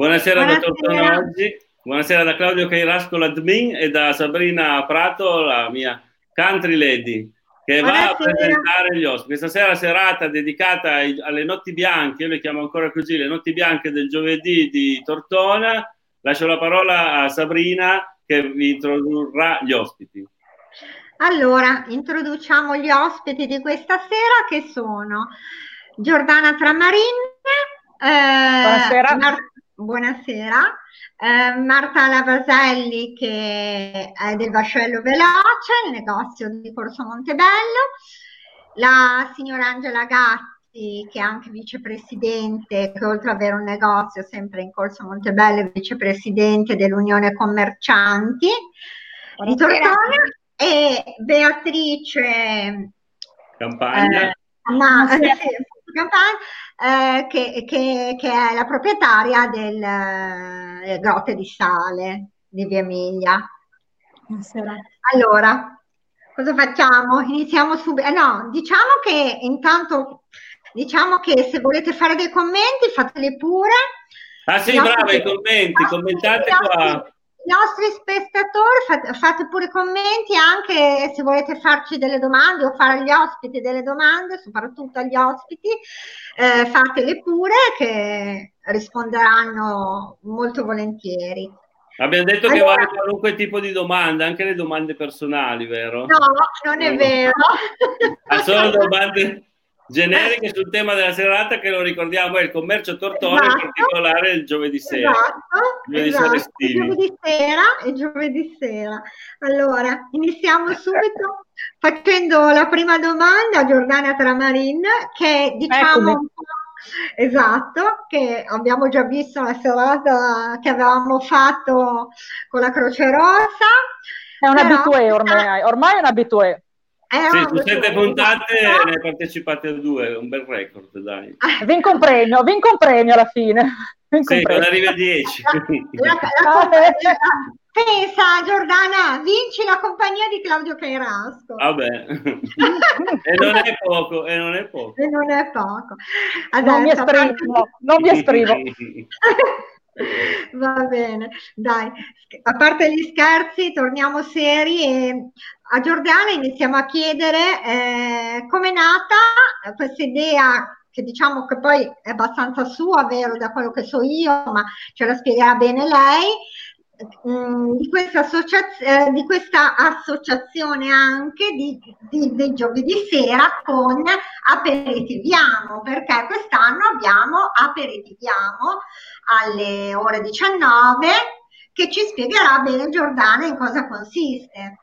buonasera. Buonasera, dottor Tonoggi. Buonasera da Claudio Cairasco, l'admin, e da Sabrina Prato, la mia country lady, che buonasera. va a presentare gli ospiti. Questa sera serata dedicata ai, alle notti bianche, io le chiamo ancora così, le notti bianche del giovedì di Tortona. Lascio la parola a Sabrina che vi introdurrà gli ospiti. Allora, introduciamo gli ospiti di questa sera che sono Giordana Tramarin. Eh, buonasera. Mar- buonasera. Eh, Marta Lavaselli che è del Vascello Veloce, il negozio di Corso Montebello. La signora Angela Gatti che è anche vicepresidente, che oltre ad avere un negozio sempre in Corso Montebello è vicepresidente dell'Unione Commercianti di Tortona e Beatrice Campagna. Eh, ma, sì, Campagna, eh, che, che, che, è la proprietaria del eh, Grotte di Sale di Via Emilia. Buonasera. Allora, cosa facciamo? Iniziamo subito. Eh, no, diciamo che intanto, diciamo che se volete fare dei commenti, fateli pure. Ah sì, brava, i commenti, commentate qua i nostri spettatori fate, fate, pure commenti anche se volete farci delle domande o fare agli ospiti delle domande, soprattutto agli ospiti, eh, fatele pure che risponderanno molto volentieri. Abbiamo detto allora, che vale qualunque tipo di domanda, anche le domande personali, vero? No, non è vero. Ma solo domande generiche sul tema della serata che lo ricordiamo è il commercio tortone, esatto. in particolare il giovedì sera. Esatto, giovedì, esatto. Sera giovedì sera e giovedì sera. Allora, iniziamo subito facendo la prima domanda a Giordana Tramarin, che diciamo Esatto, che abbiamo già visto la serata che avevamo fatto con la Croce Rossa. È un abitué ormai, ormai è un abitué. Eh, sì, su sette puntate ne hai partecipate a due, un bel record, dai. Vinco un premio, vinco un premio alla fine. Vinco sì, quando arrivi a 10. pensa, Giordana, vinci la compagnia di Claudio Cairasco. Vabbè, e non è poco, e non è poco. E non è poco. Adesso, non mi esprimo, non mi esprimo. Va bene, dai, a parte gli scherzi, torniamo seri e a Giordana iniziamo a chiedere eh, come è nata questa idea che diciamo che poi è abbastanza sua, vero, da quello che so io, ma ce la spiegherà bene lei, mm, di, questa eh, di, questa associazione anche di, di, dei giovedì sera con Aperitiviamo, perché quest'anno abbiamo Aperitiviamo alle ore 19 che ci spiegherà bene Giordana in cosa consiste.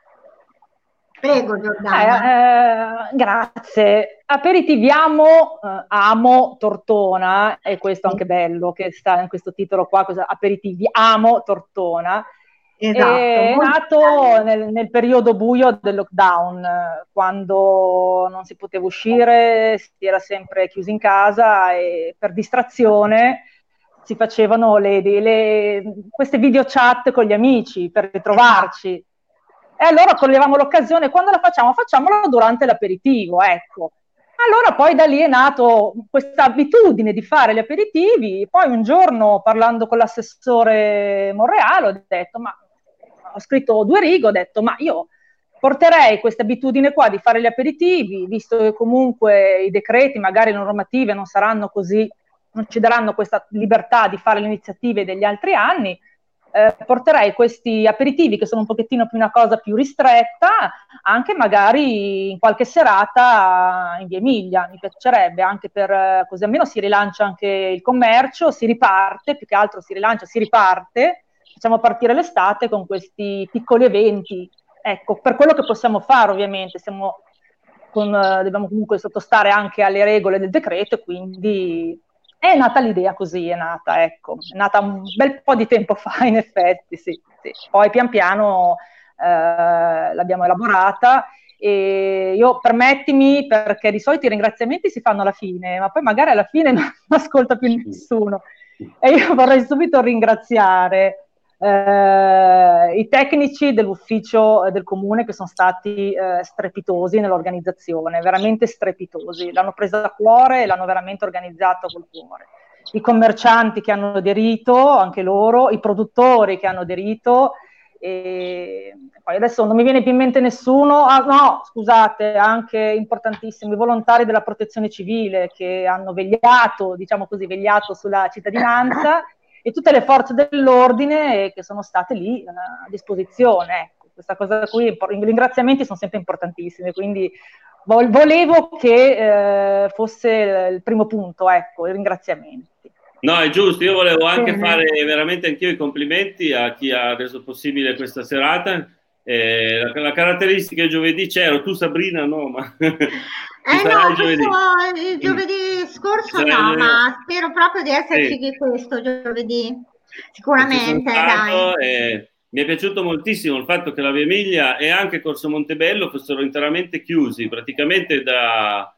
Prego Giordana. Eh, eh, grazie. Aperitiviamo eh, Amo Tortona, e questo anche bello che sta in questo titolo qua, Aperitiviamo Tortona. Esatto, è nato nel, nel, periodo buio del lockdown, quando non si poteva uscire, si era sempre chiusi in casa e per distrazione si facevano le, le, queste video chat con gli amici per ritrovarci. E allora coglievamo l'occasione, quando la facciamo? Facciamolo durante l'aperitivo, ecco. Allora poi da lì è nato questa abitudine di fare gli aperitivi, poi un giorno parlando con l'assessore Monreale ho detto, ma ho scritto due righe, ho detto, ma io porterei questa abitudine qua di fare gli aperitivi, visto che comunque i decreti, magari le normative non saranno così, non ci daranno questa libertà di fare le iniziative degli altri anni, eh, porterei questi aperitivi, che sono un pochettino più una cosa più ristretta, anche magari in qualche serata in via Emilia. Mi piacerebbe anche per così almeno si rilancia anche il commercio, si riparte, più che altro si rilancia, si riparte. Facciamo partire l'estate con questi piccoli eventi. Ecco, per quello che possiamo fare, ovviamente, siamo con, dobbiamo comunque sottostare anche alle regole del decreto, quindi è nata l'idea così, è nata, ecco, è nata un bel po' di tempo fa, in effetti, sì. sì. Poi pian piano eh, l'abbiamo elaborata e io permettimi, perché di solito i ringraziamenti si fanno alla fine, ma poi magari alla fine non ascolta più nessuno. E io vorrei subito ringraziare eh, i tecnici dell'ufficio eh, del comune che sono stati eh, strepitosi nell'organizzazione, veramente strepitosi, l'hanno presa a cuore e l'hanno veramente organizzato col cuore. i commercianti che hanno aderito, anche loro, i produttori che hanno aderito. E poi adesso non mi viene più in mente nessuno, ah, no, scusate, anche importantissimi i volontari della protezione civile che hanno vegliato, diciamo così, vegliato sulla cittadinanza e tutte le forze dell'ordine che sono state lì a disposizione. Ecco, questa cosa qui, i ringraziamenti sono sempre importantissimi, quindi volevo che eh, fosse il primo punto, ecco, i ringraziamenti. No, è giusto, io volevo anche Bene. fare veramente anch'io i complimenti a chi ha reso possibile questa serata. Eh, la, la, caratteristica è giovedì c'ero, tu Sabrina no, ma... eh no, giovedì. il giovedì scorso no, ma spero proprio di esserci sì. questo giovedì, sicuramente. Stato, dai. Eh, mi è piaciuto moltissimo il fatto che la Via Emilia e anche Corso Montebello fossero interamente chiusi, praticamente da,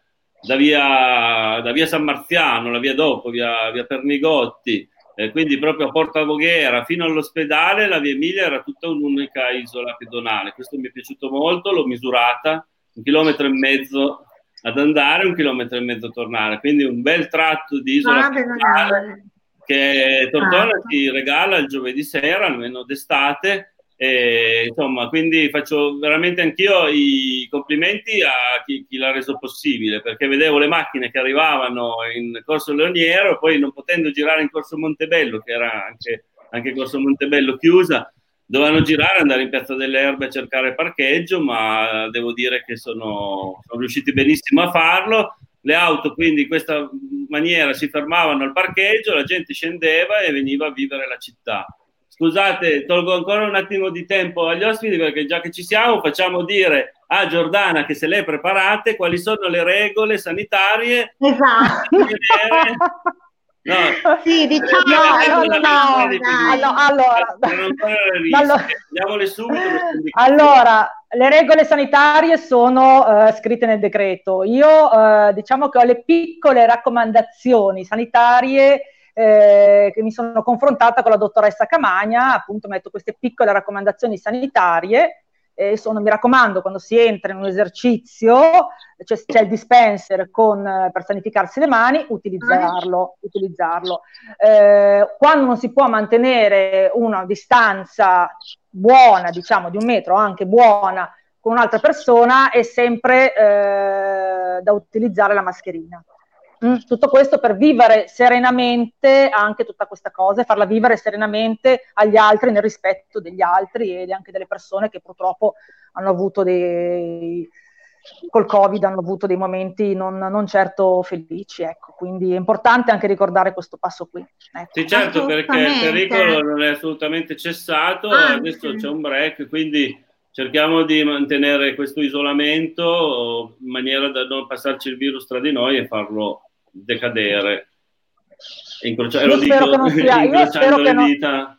da, via, da via, San Marziano, la via dopo, via, via Pernigotti, eh, quindi proprio a Porta Voghera fino all'ospedale, la Via Emilia era tutta un'unica isola pedonale. Questo mi è piaciuto molto, l'ho misurata, un chilometro e mezzo ad andare, un chilometro e mezzo a tornare, quindi un bel tratto di isola ah, pedonale che Tortona ah. ti regala il giovedì sera, almeno d'estate. E, insomma, quindi faccio veramente anch'io i complimenti a chi, chi, l'ha reso possibile, perché vedevo le macchine che arrivavano in Corso Leoniero, poi non potendo girare in Corso Montebello, che era anche, anche Corso Montebello chiusa, dovevano girare, andare in Piazza delle Erbe a cercare parcheggio, ma devo dire che sono, sono riusciti benissimo a farlo le auto quindi in questa maniera si fermavano al parcheggio, la gente scendeva e veniva a vivere la città. Scusate, tolgo ancora un attimo di tempo agli ospiti perché già che ci siamo facciamo dire a Giordana che se le preparate quali sono le regole sanitarie. Esatto. No. Sì, diciamo no, no, no, allora, allora, subito. Allora, le regole sanitarie sono uh, scritte nel decreto. Io uh, diciamo che ho le piccole raccomandazioni sanitarie eh, che mi sono confrontata con la dottoressa Camagna, appunto metto queste piccole raccomandazioni sanitarie eh, sono, mi raccomando, quando si entra in un esercizio, c'è, c'è il dispenser con, eh, per sanificarsi le mani, utilizzarlo. utilizzarlo. Eh, quando non si può mantenere una distanza buona, diciamo di un metro, anche buona, con un'altra persona, è sempre eh, da utilizzare la mascherina. Mm, tutto questo per vivere serenamente anche tutta questa cosa e farla vivere serenamente agli altri nel rispetto degli altri e anche delle persone che purtroppo hanno avuto dei col covid hanno avuto dei momenti non, non certo felici ecco quindi è importante anche ricordare questo passo qui ecco. sì certo perché il pericolo non è assolutamente cessato ah, adesso sì. c'è un break quindi cerchiamo di mantenere questo isolamento in maniera da non passarci il virus tra di noi e farlo decadere. Incrocia- io, spero dico, sia, io spero che non.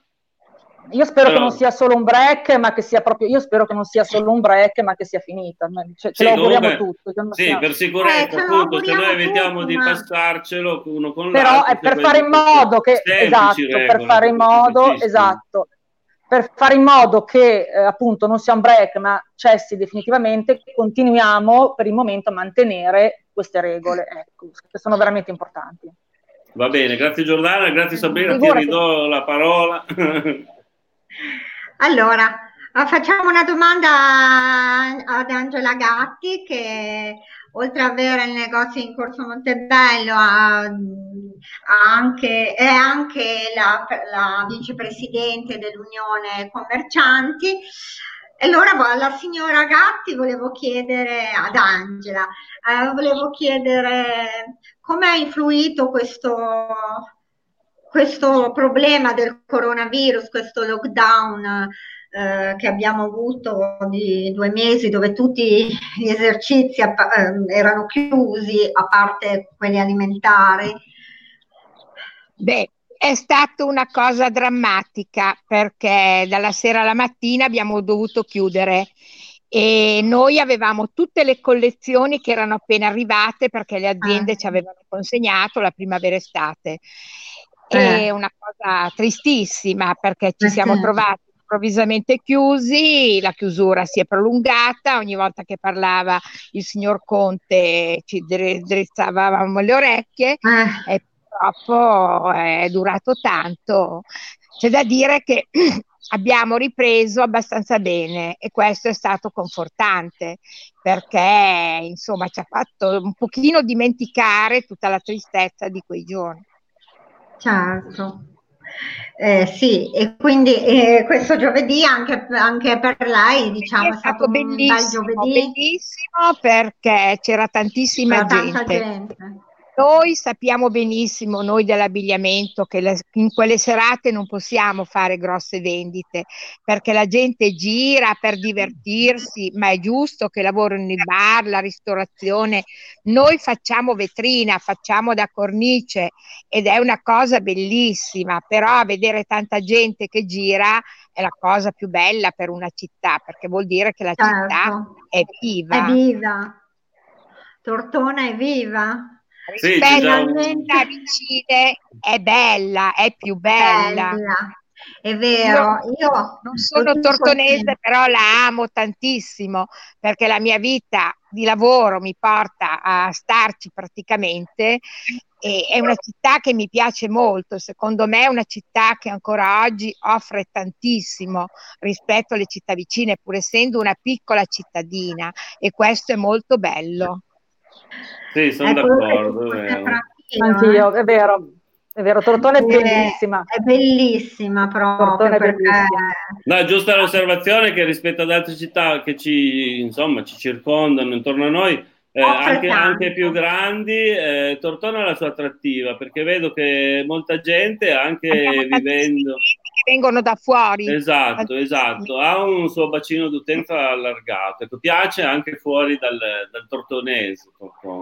Io spero Però, che non sia solo un break, ma che sia proprio. Io spero che non sia solo un break, ma che sia finita. Cioè, ce sì, lo auguriamo tutti. Sì, sia... per sicurezza, eh, appunto, se noi evitiamo tutti, di ma... passarcelo uno con Però l'altro. Però è per fare in modo che. Esatto, regole, per fare in modo. Esatto per fare in modo che eh, appunto non sia un break ma cessi definitivamente, continuiamo per il momento a mantenere queste regole, ecco, che sono veramente importanti. Va bene, grazie Giordana, grazie Sabrina, ti ridò la parola. allora, facciamo una domanda ad Angela Gatti che oltre ad avere il negozio in Corso Montebello, ha, ha anche, è anche la, la vicepresidente dell'Unione Commercianti. Allora alla signora Gatti volevo chiedere, ad Angela, eh, volevo chiedere come ha influito questo, questo problema del coronavirus, questo lockdown eh, che abbiamo avuto di due mesi dove tutti gli esercizi eh, erano chiusi, a parte quelli alimentari. Beh, è stata una cosa drammatica perché dalla sera alla mattina abbiamo dovuto chiudere e noi avevamo tutte le collezioni che erano appena arrivate perché le aziende ah. ci avevano consegnato la primavera-estate. È eh. una cosa tristissima perché ci siamo trovati improvvisamente chiusi, la chiusura si è prolungata, ogni volta che parlava il signor Conte ci drizzavamo le orecchie, ah. e purtroppo è durato tanto. C'è da dire che abbiamo ripreso abbastanza bene e questo è stato confortante perché insomma ci ha fatto un pochino dimenticare tutta la tristezza di quei giorni. Certo. Eh, sì, e quindi eh, questo giovedì anche, anche, per lei diciamo, è, è stato, stato bellissimo, bellissimo perché c'era tantissima c'era gente. gente. Noi sappiamo benissimo, noi dell'abbigliamento, che le, in quelle serate non possiamo fare grosse vendite perché la gente gira per divertirsi, ma è giusto che lavorino nei bar, la ristorazione. Noi facciamo vetrina, facciamo da cornice ed è una cosa bellissima, però vedere tanta gente che gira è la cosa più bella per una città perché vuol dire che la certo. città è viva. È viva. Tortona è viva rispetto a vicine è bella, è più bella. bella. È vero, io, io non sono tortonese, però la amo tantissimo perché la mia vita di lavoro mi porta a starci praticamente e è una città che mi piace molto, secondo me è una città che ancora oggi offre tantissimo rispetto alle città vicine, pur essendo una piccola cittadina e questo è molto bello. Sì, sono d'accordo. È Anch'io, è vero. È vero, Tortone è bellissima. È bellissima proprio. È perché... bellissima. No, giusta l'osservazione che rispetto ad altre città che ci, insomma, ci circondano intorno a noi, eh, anche, anche, più grandi, eh, Tortona ha la sua attrattiva perché vedo che molta gente, anche vivendo che vengono da fuori. Esatto, esatto, ha un suo bacino d'utenza allargato, ecco, piace anche fuori dal, dal tortonese.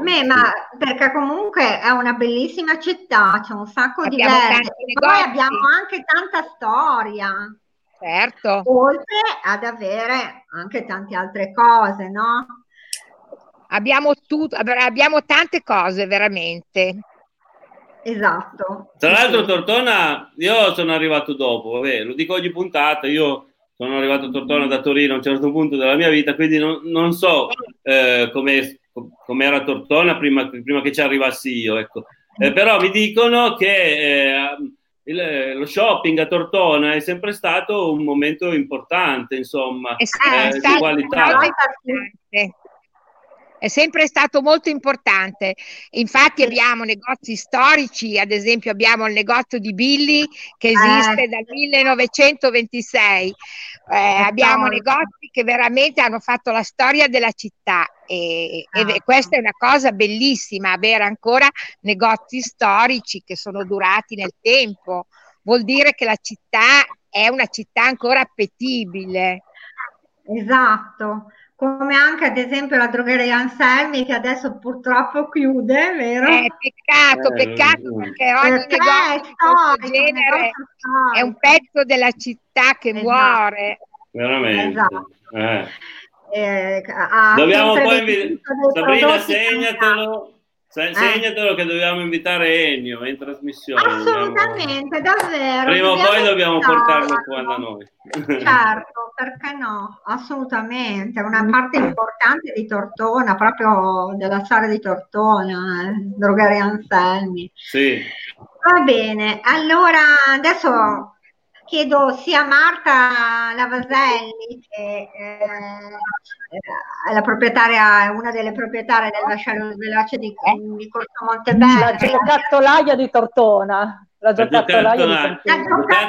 Beh, ma perché comunque è una bellissima città, c'è un sacco abbiamo di verde, poi abbiamo anche tanta storia. Certo. Oltre ad avere anche tante altre cose, no? Abbiamo, tutto, abbiamo tante cose veramente. Esatto. Tra l'altro, Tortona, io sono arrivato dopo, vabbè, lo dico ogni puntata, io sono arrivato a Tortona da Torino a un certo punto della mia vita, quindi non, non so eh, come era Tortona prima, prima, che ci arrivassi io, ecco. eh, però mi dicono che eh, il, lo shopping a Tortona è sempre stato un momento importante, insomma, eh, di qualità è sempre stato molto importante. Infatti abbiamo negozi storici, ad esempio abbiamo il negozio di Billy che esiste eh. dal 1926. Eh, abbiamo negozi che veramente hanno fatto la storia della città e, e, ah. questa è una cosa bellissima, avere ancora negozi storici che sono durati nel tempo. Vuol dire che la città è una città ancora appetibile. Esatto come anche ad esempio la drogheria Anselmi che adesso purtroppo chiude, vero? Eh, peccato, eh, peccato perché ogni perché negozio di questo genere è un pezzo della città che esatto. muore. Veramente. Esatto. Eh. Eh, Dobbiamo poi Sabrina, segnatelo. Eh. Segnatelo eh. che dobbiamo invitare Ennio in trasmissione. Assolutamente, dobbiamo... davvero. Prima o poi dobbiamo portarlo qua da noi. Certo, perché no? Assolutamente, una parte importante di Tortona, proprio della storia di Tortona, eh, Drogheria Anselmi. Sì. Va bene, allora adesso chiedo sia a Marta Lavaselli che eh, la proprietaria, una delle proprietarie del vascello veloce di, di Corso Montebello. La giocattolaia di Tortona. La giocattolaia di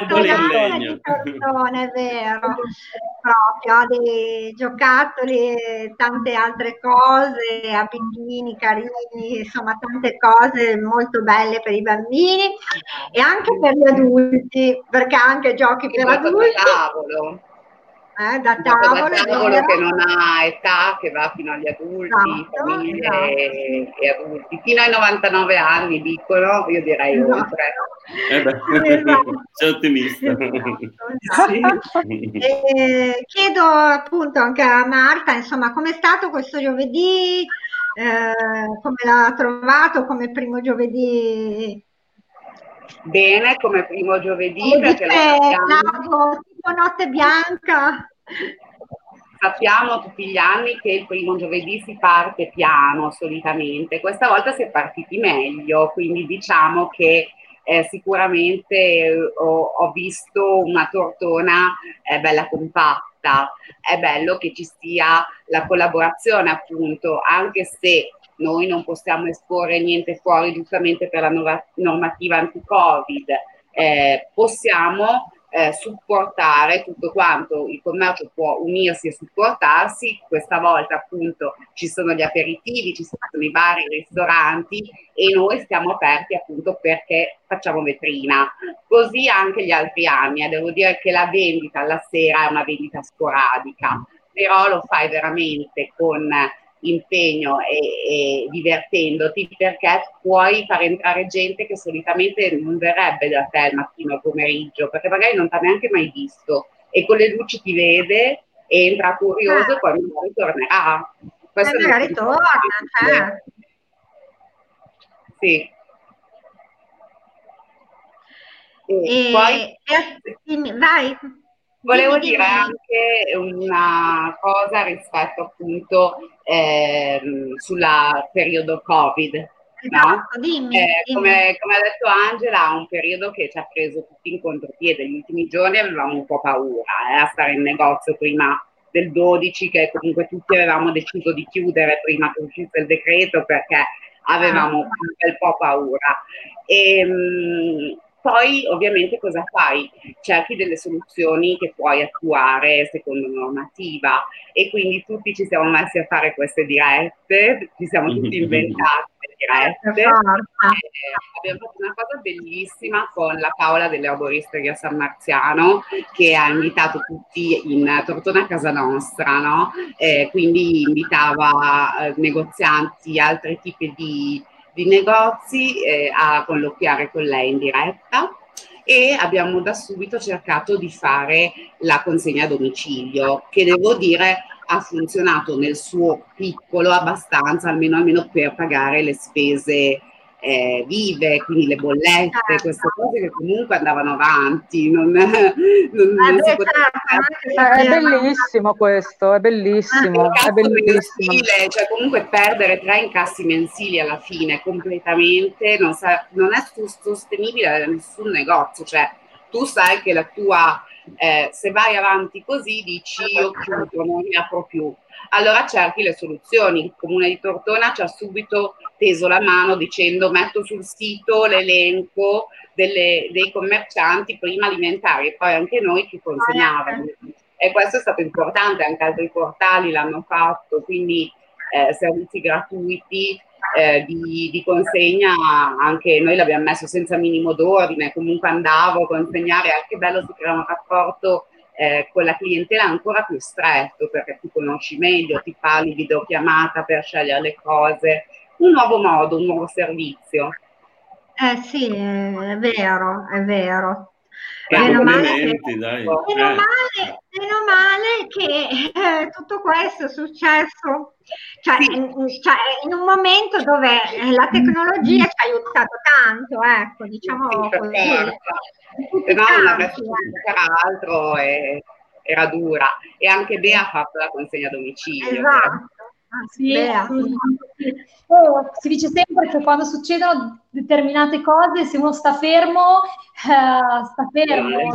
Tortona. di Tortona, è vero. Proprio, dei giocattoli e tante altre cose, abitini carini, insomma tante cose molto belle per i bambini e anche per gli adulti, perché anche giochi per adulti. Tavolo eh, da tavolo, da tavolo che non ha età, che va fino agli adulti, esatto, famiglie esatto. E, e, adulti, fino ai 99 anni dicono, io direi esatto. oltre. Eh beh, esatto. sei ottimista. Esatto, sì. e, chiedo appunto anche a Marta, insomma, com'è stato questo giovedì? Eh, come l'ha trovato come primo giovedì bene come primo giovedì. Come perché dice, notte bianca. sappiamo tutti gli anni che il primo giovedì si parte piano solitamente, questa volta si è partiti meglio, quindi diciamo che eh, sicuramente eh, ho, ho, visto una tortona eh, bella compatta, è bello che ci sia la collaborazione appunto, anche se noi non possiamo esporre niente fuori giustamente per la normativa anti-Covid, eh, possiamo eh, supportare tutto quanto il commercio può unirsi e supportarsi. Questa volta appunto ci sono gli aperitivi, ci sono i vari ristoranti e noi stiamo aperti appunto perché facciamo vetrina. Così anche gli altri anni. Eh, devo dire che la vendita alla sera è una vendita sporadica, però lo fai veramente con impegno e, e, divertendoti perché puoi far entrare gente che solitamente non verrebbe da te il mattino o pomeriggio perché magari non ti ha neanche mai visto e con le luci ti vede, entra curioso e poi magari tornerà. Questo e magari torna, cioè. Sì. E, e poi... E, vai. Volevo dire anche una cosa rispetto appunto ehm, sul periodo Covid. No? Esatto, dimmi, eh, dimmi. Come, come, ha detto Angela, è un periodo che ci ha preso tutti in contropiede. Gli ultimi giorni avevamo un po' paura eh, a stare in negozio prima del 12, che comunque tutti avevamo deciso di chiudere prima che uscisse il decreto perché avevamo ah. un bel po' paura. E, ehm, mh, poi ovviamente cosa fai? Cerchi delle soluzioni che puoi attuare secondo normativa e quindi tutti ci siamo messi a fare queste dirette, ci siamo tutti inventati le dirette. Eh, abbiamo fatto una cosa bellissima con la Paola delle Arboristerie a San Marziano che ha invitato tutti in Tortona Casa Nostra, no? eh, quindi invitava eh, negozianti, altri tipi di di negozi eh, a colloquiare con lei in diretta e abbiamo da subito cercato di fare la consegna a domicilio, che devo dire ha funzionato nel suo piccolo abbastanza, almeno, almeno per pagare le spese eh, vive, quindi le bollette, certo. queste cose che comunque andavano avanti. Non, non, non eh, certo, è bellissimo questo, è bellissimo. È bellissimo. Mensile, cioè comunque perdere tre incassi mensili alla fine completamente non, sa, non è sostenibile da nessun negozio, cioè tu sai che la tua eh, se vai avanti così dici io chiudo, non riapro più. Allora cerchi le soluzioni. Il comune di Tortona ci ha subito teso la mano dicendo metto sul sito l'elenco delle, dei commercianti prima alimentari e poi anche noi che consegnavano. E questo è stato importante, anche altri portali l'hanno fatto, quindi eh, servizi gratuiti eh, di, di, consegna, anche noi l'abbiamo messo senza minimo d'ordine, comunque andavo a consegnare, anche bello si crea un rapporto eh, con la clientela ancora più stretto perché ti conosci meglio, ti parli videochiamata per scegliere le cose, un nuovo modo, un nuovo servizio. Eh sì, è vero, è vero. Meno male, che, dai. Meno, eh. male, meno male che eh, tutto questo è successo cioè, sì. in, cioè, in, un momento dove la tecnologia ci ha aiutato tanto, ecco, diciamo sì, così. Se no, la era altro e era dura. E anche Bea ha fatto la consegna a domicilio. Esatto. Ah, sì, sì. Oh, si dice sempre che quando succedono determinate cose, se uno sta fermo, eh, sta fermo.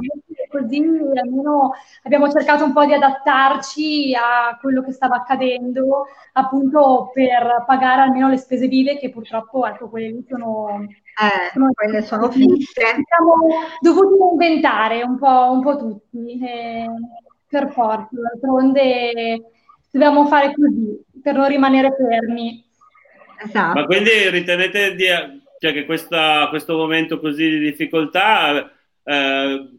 Così almeno abbiamo cercato un po' di adattarci a quello che stava accadendo, appunto per pagare almeno le spese vive, che purtroppo, ecco, quelle sono eh, sono, quelle sono fisse. Siamo dovuti inventare un po', un po tutti, eh, per forza. D'altronde dobbiamo fare così per non rimanere fermi. Esatto. Ma quindi ritenete di, cioè, che questa, questo momento così di difficoltà eh,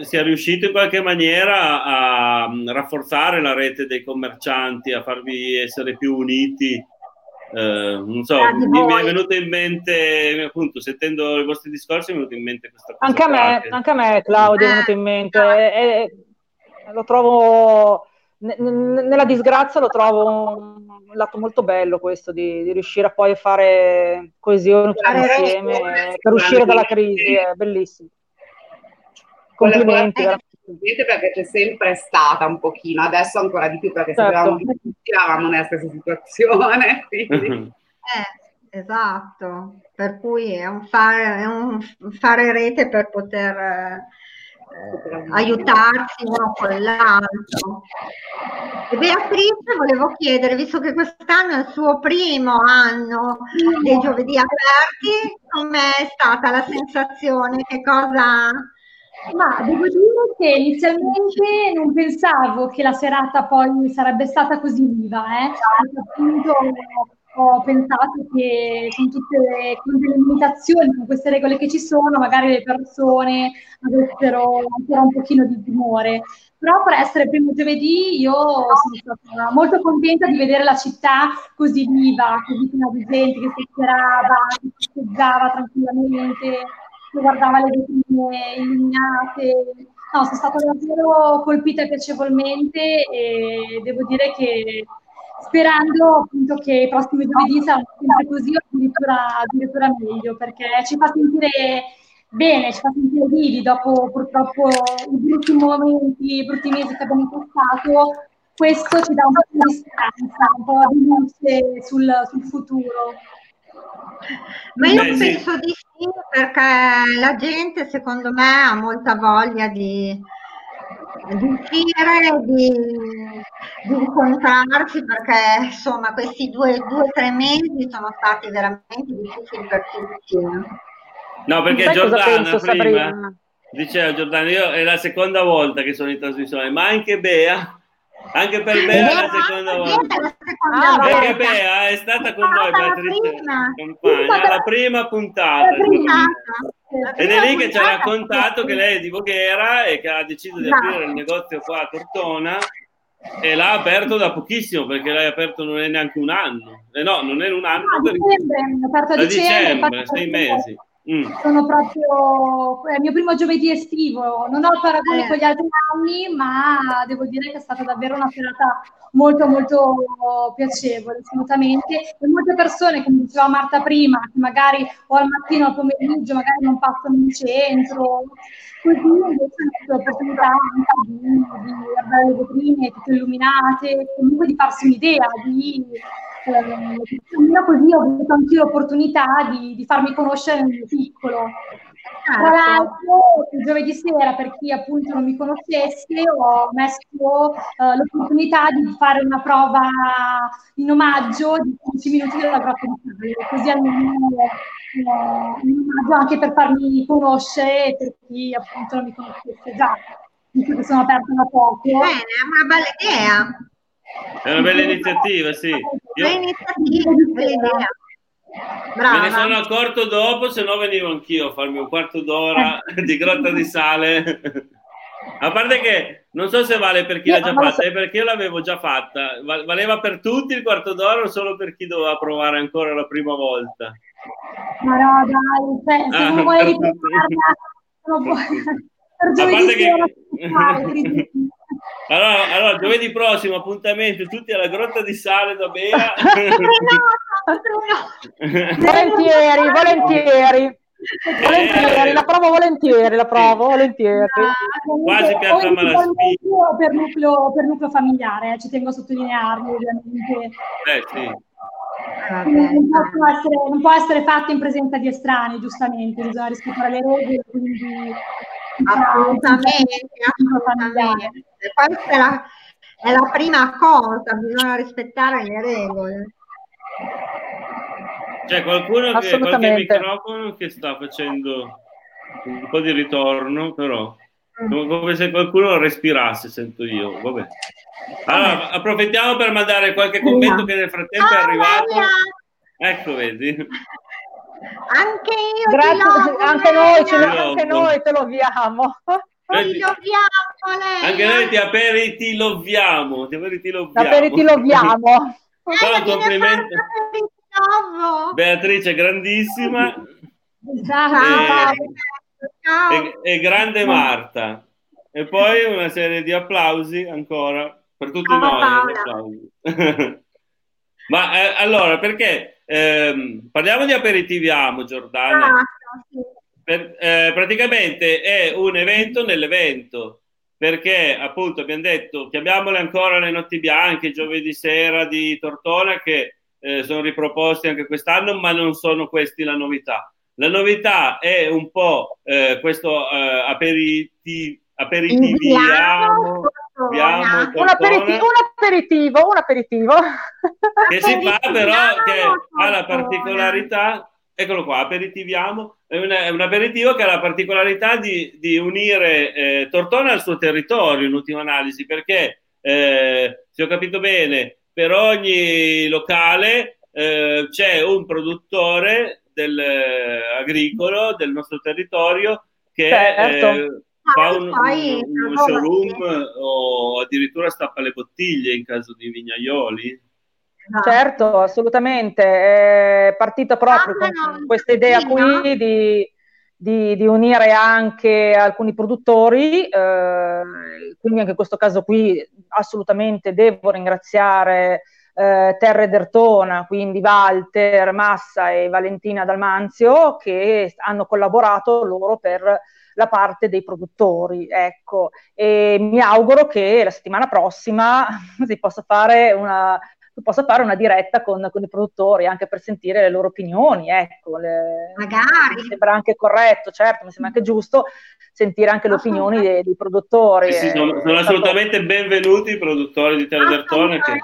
sia riuscito in qualche maniera a rafforzare la rete dei commercianti, a farvi essere più uniti? Eh, non so, mi, mi, è venuto in mente, appunto, sentendo i vostri discorsi, mi è venuto in mente questa cosa. Anche a me, che... anche a me Claudio, è venuto in mente. E, e, lo trovo nella disgrazia lo trovo un lato molto bello questo di, di riuscire a poi fare coesione tutti insieme per uscire dalla crisi, è bellissimo. Complimenti. Eh, perché c'è sempre stata un pochino, adesso ancora di più perché certo. sapevamo che tutti eravamo nella stessa situazione. Eh, esatto, per cui è un fare, è un fare rete per poter eh, aiutarsi uno con l'altro. E Beatrice, volevo chiedere, visto che quest'anno è il suo primo anno dei giovedì aperti, com'è stata la sensazione? Che cosa ma devo dire che inizialmente non pensavo che la serata poi sarebbe stata così viva, eh? appunto ho pensato che con tutte le, con le limitazioni, con queste regole che ci sono, magari le persone avessero ancora un pochino di timore. Però per essere primo giovedì io sono stata molto contenta di vedere la città così viva, così piena di gente che chiacchierava, che festeggiava tranquillamente, che guardava le vetrine illuminate. No, sono stata davvero colpita piacevolmente e devo dire che sperando appunto che i prossimi giovedì saranno sempre così o addirittura, addirittura meglio perché ci fa sentire bene, ci fa sentire vivi dopo purtroppo i brutti momenti, i brutti mesi che abbiamo passato, questo ci dà un po' di speranza, un po' di luce sul, sul futuro. Ma io Beh, penso sì. di sì perché la gente secondo me ha molta voglia di, di uscire, di, di, incontrarsi perché insomma questi due o tre mesi sono stati veramente difficili per tutti. No, perché Giordana prima diceva Giordana, io è la seconda volta che sono in trasmissione, ma anche Bea anche per Bea è la seconda volta. Ah, perché Bea è stata con noi, Beatrice Compagna, la prima puntata. Ed è lì che ci ha raccontato che lei è di Voghera e che ha deciso di aprire il negozio qua a Tortona e l'ha aperto da pochissimo perché l'hai aperto non è neanche un anno. Eh no, non è un anno. No, per... dicembre, aperto a dicembre, dicembre sei mesi. Mm. Sono proprio è il mio primo giovedì estivo, non ho paragoni eh. con gli altri anni, ma devo dire che è stata davvero una serata molto molto piacevole, assolutamente. E molte persone, come diceva Marta prima, che magari o al mattino o al pomeriggio magari non passano in centro, così invece hanno l'opportunità anche di, di guardare le vetrine tutte illuminate, comunque di farsi un'idea, di eh, così ho avuto anche l'opportunità di, di, farmi conoscere nel mio piccolo. Tra certo. l'altro, il giovedì sera, per chi appunto non mi conoscesse, ho messo uh, l'opportunità di fare una prova in omaggio di 15 minuti della Grotta di Sale, così almeno omaggio anche per farmi conoscere per chi appunto non mi conoscesse già, visto che sono aperta da poco. Bene, è una bella idea. È una bella iniziativa, sì. Io... iniziativa, bella idea. Brava. Me ne sono accorto dopo, se no venivo anch'io a farmi un quarto d'ora di grotta di sale. A parte che non so se vale per chi l'ha già fatta, è perché io l'avevo già fatta. Valeva per tutti il quarto d'ora o solo per chi doveva provare ancora la prima volta? Ma no, dai, cioè, se ah, non vuoi puoi. Per giovedì che... Allora, allora, giovedì prossimo appuntamento tutti alla grotta di sale da Bea. volentieri, volentieri. Volentieri, la provo volentieri, la provo volentieri. Quasi piazza Malaspina. Per nucleo, per nucleo familiare, eh, ci tengo a sottolinearlo ovviamente. Eh, sì. Non può, essere, non può essere fatto in presenza di estranei, giustamente, bisogna rispettare le regole, quindi Assolutamente, assolutamente. Questa è la, è la prima cosa, bisogna rispettare le regole. C'è qualcuno che qualche microfono che sta facendo un po' di ritorno, però come se qualcuno respirasse, sento io. Vabbè. Allora, approfittiamo per mandare qualche commento che nel frattempo è arrivato. Ecco, vedi. Anche io Grazie, anche, noi, ce anche noi te lo avviamo. Ti Anche noi ti aperiti loviamo. Ti aperiti loviamo. Aperiti loviamo. Eh, complimenti. Beatrice grandissima. Ciao. E, e, grande Marta. E poi una serie di applausi ancora per tutti noi. Ma eh, allora, perché eh, parliamo di aperitiviamo, Giordana. Ah, sì. per, eh, praticamente è un evento nell'evento, perché appunto abbiamo detto chiamiamole ancora le notti bianche, giovedì sera di Tortona che eh, sono riproposti anche quest'anno, ma non sono questi la novità. La novità è un po' eh, questo eh, aperiti, aperitiviamo, un, aperitivo, un aperitivo, un aperitivo. Che si fa però che ha la particolarità, eccolo qua, aperitiviamo, è un, è un aperitivo che ha la particolarità di, di unire eh, Tortona al suo territorio in ultima analisi, perché eh, se ho capito bene, per ogni locale eh, c'è un produttore del, eh, agricolo del nostro territorio che certo. eh, fa un, un, un showroom o addirittura stappa le bottiglie in caso di vignaioli. Certo, assolutamente. È partito proprio con questa idea qui di, di, di, unire anche alcuni produttori, eh, quindi anche in questo caso qui assolutamente devo ringraziare eh, Terre d'Ertona, quindi Walter, Massa e Valentina Dalmanzio, che hanno collaborato loro per la parte dei produttori. Ecco. E mi auguro che la settimana prossima si possa fare una, possa fare una diretta con, con, i produttori anche per sentire le loro opinioni. Ecco, le... Magari. Mi sembra anche corretto, certo, mi sembra anche giusto sentire anche le opinioni dei, dei produttori. Sì, sì, sono, sono assolutamente benvenuti i produttori di Teledortone. Che...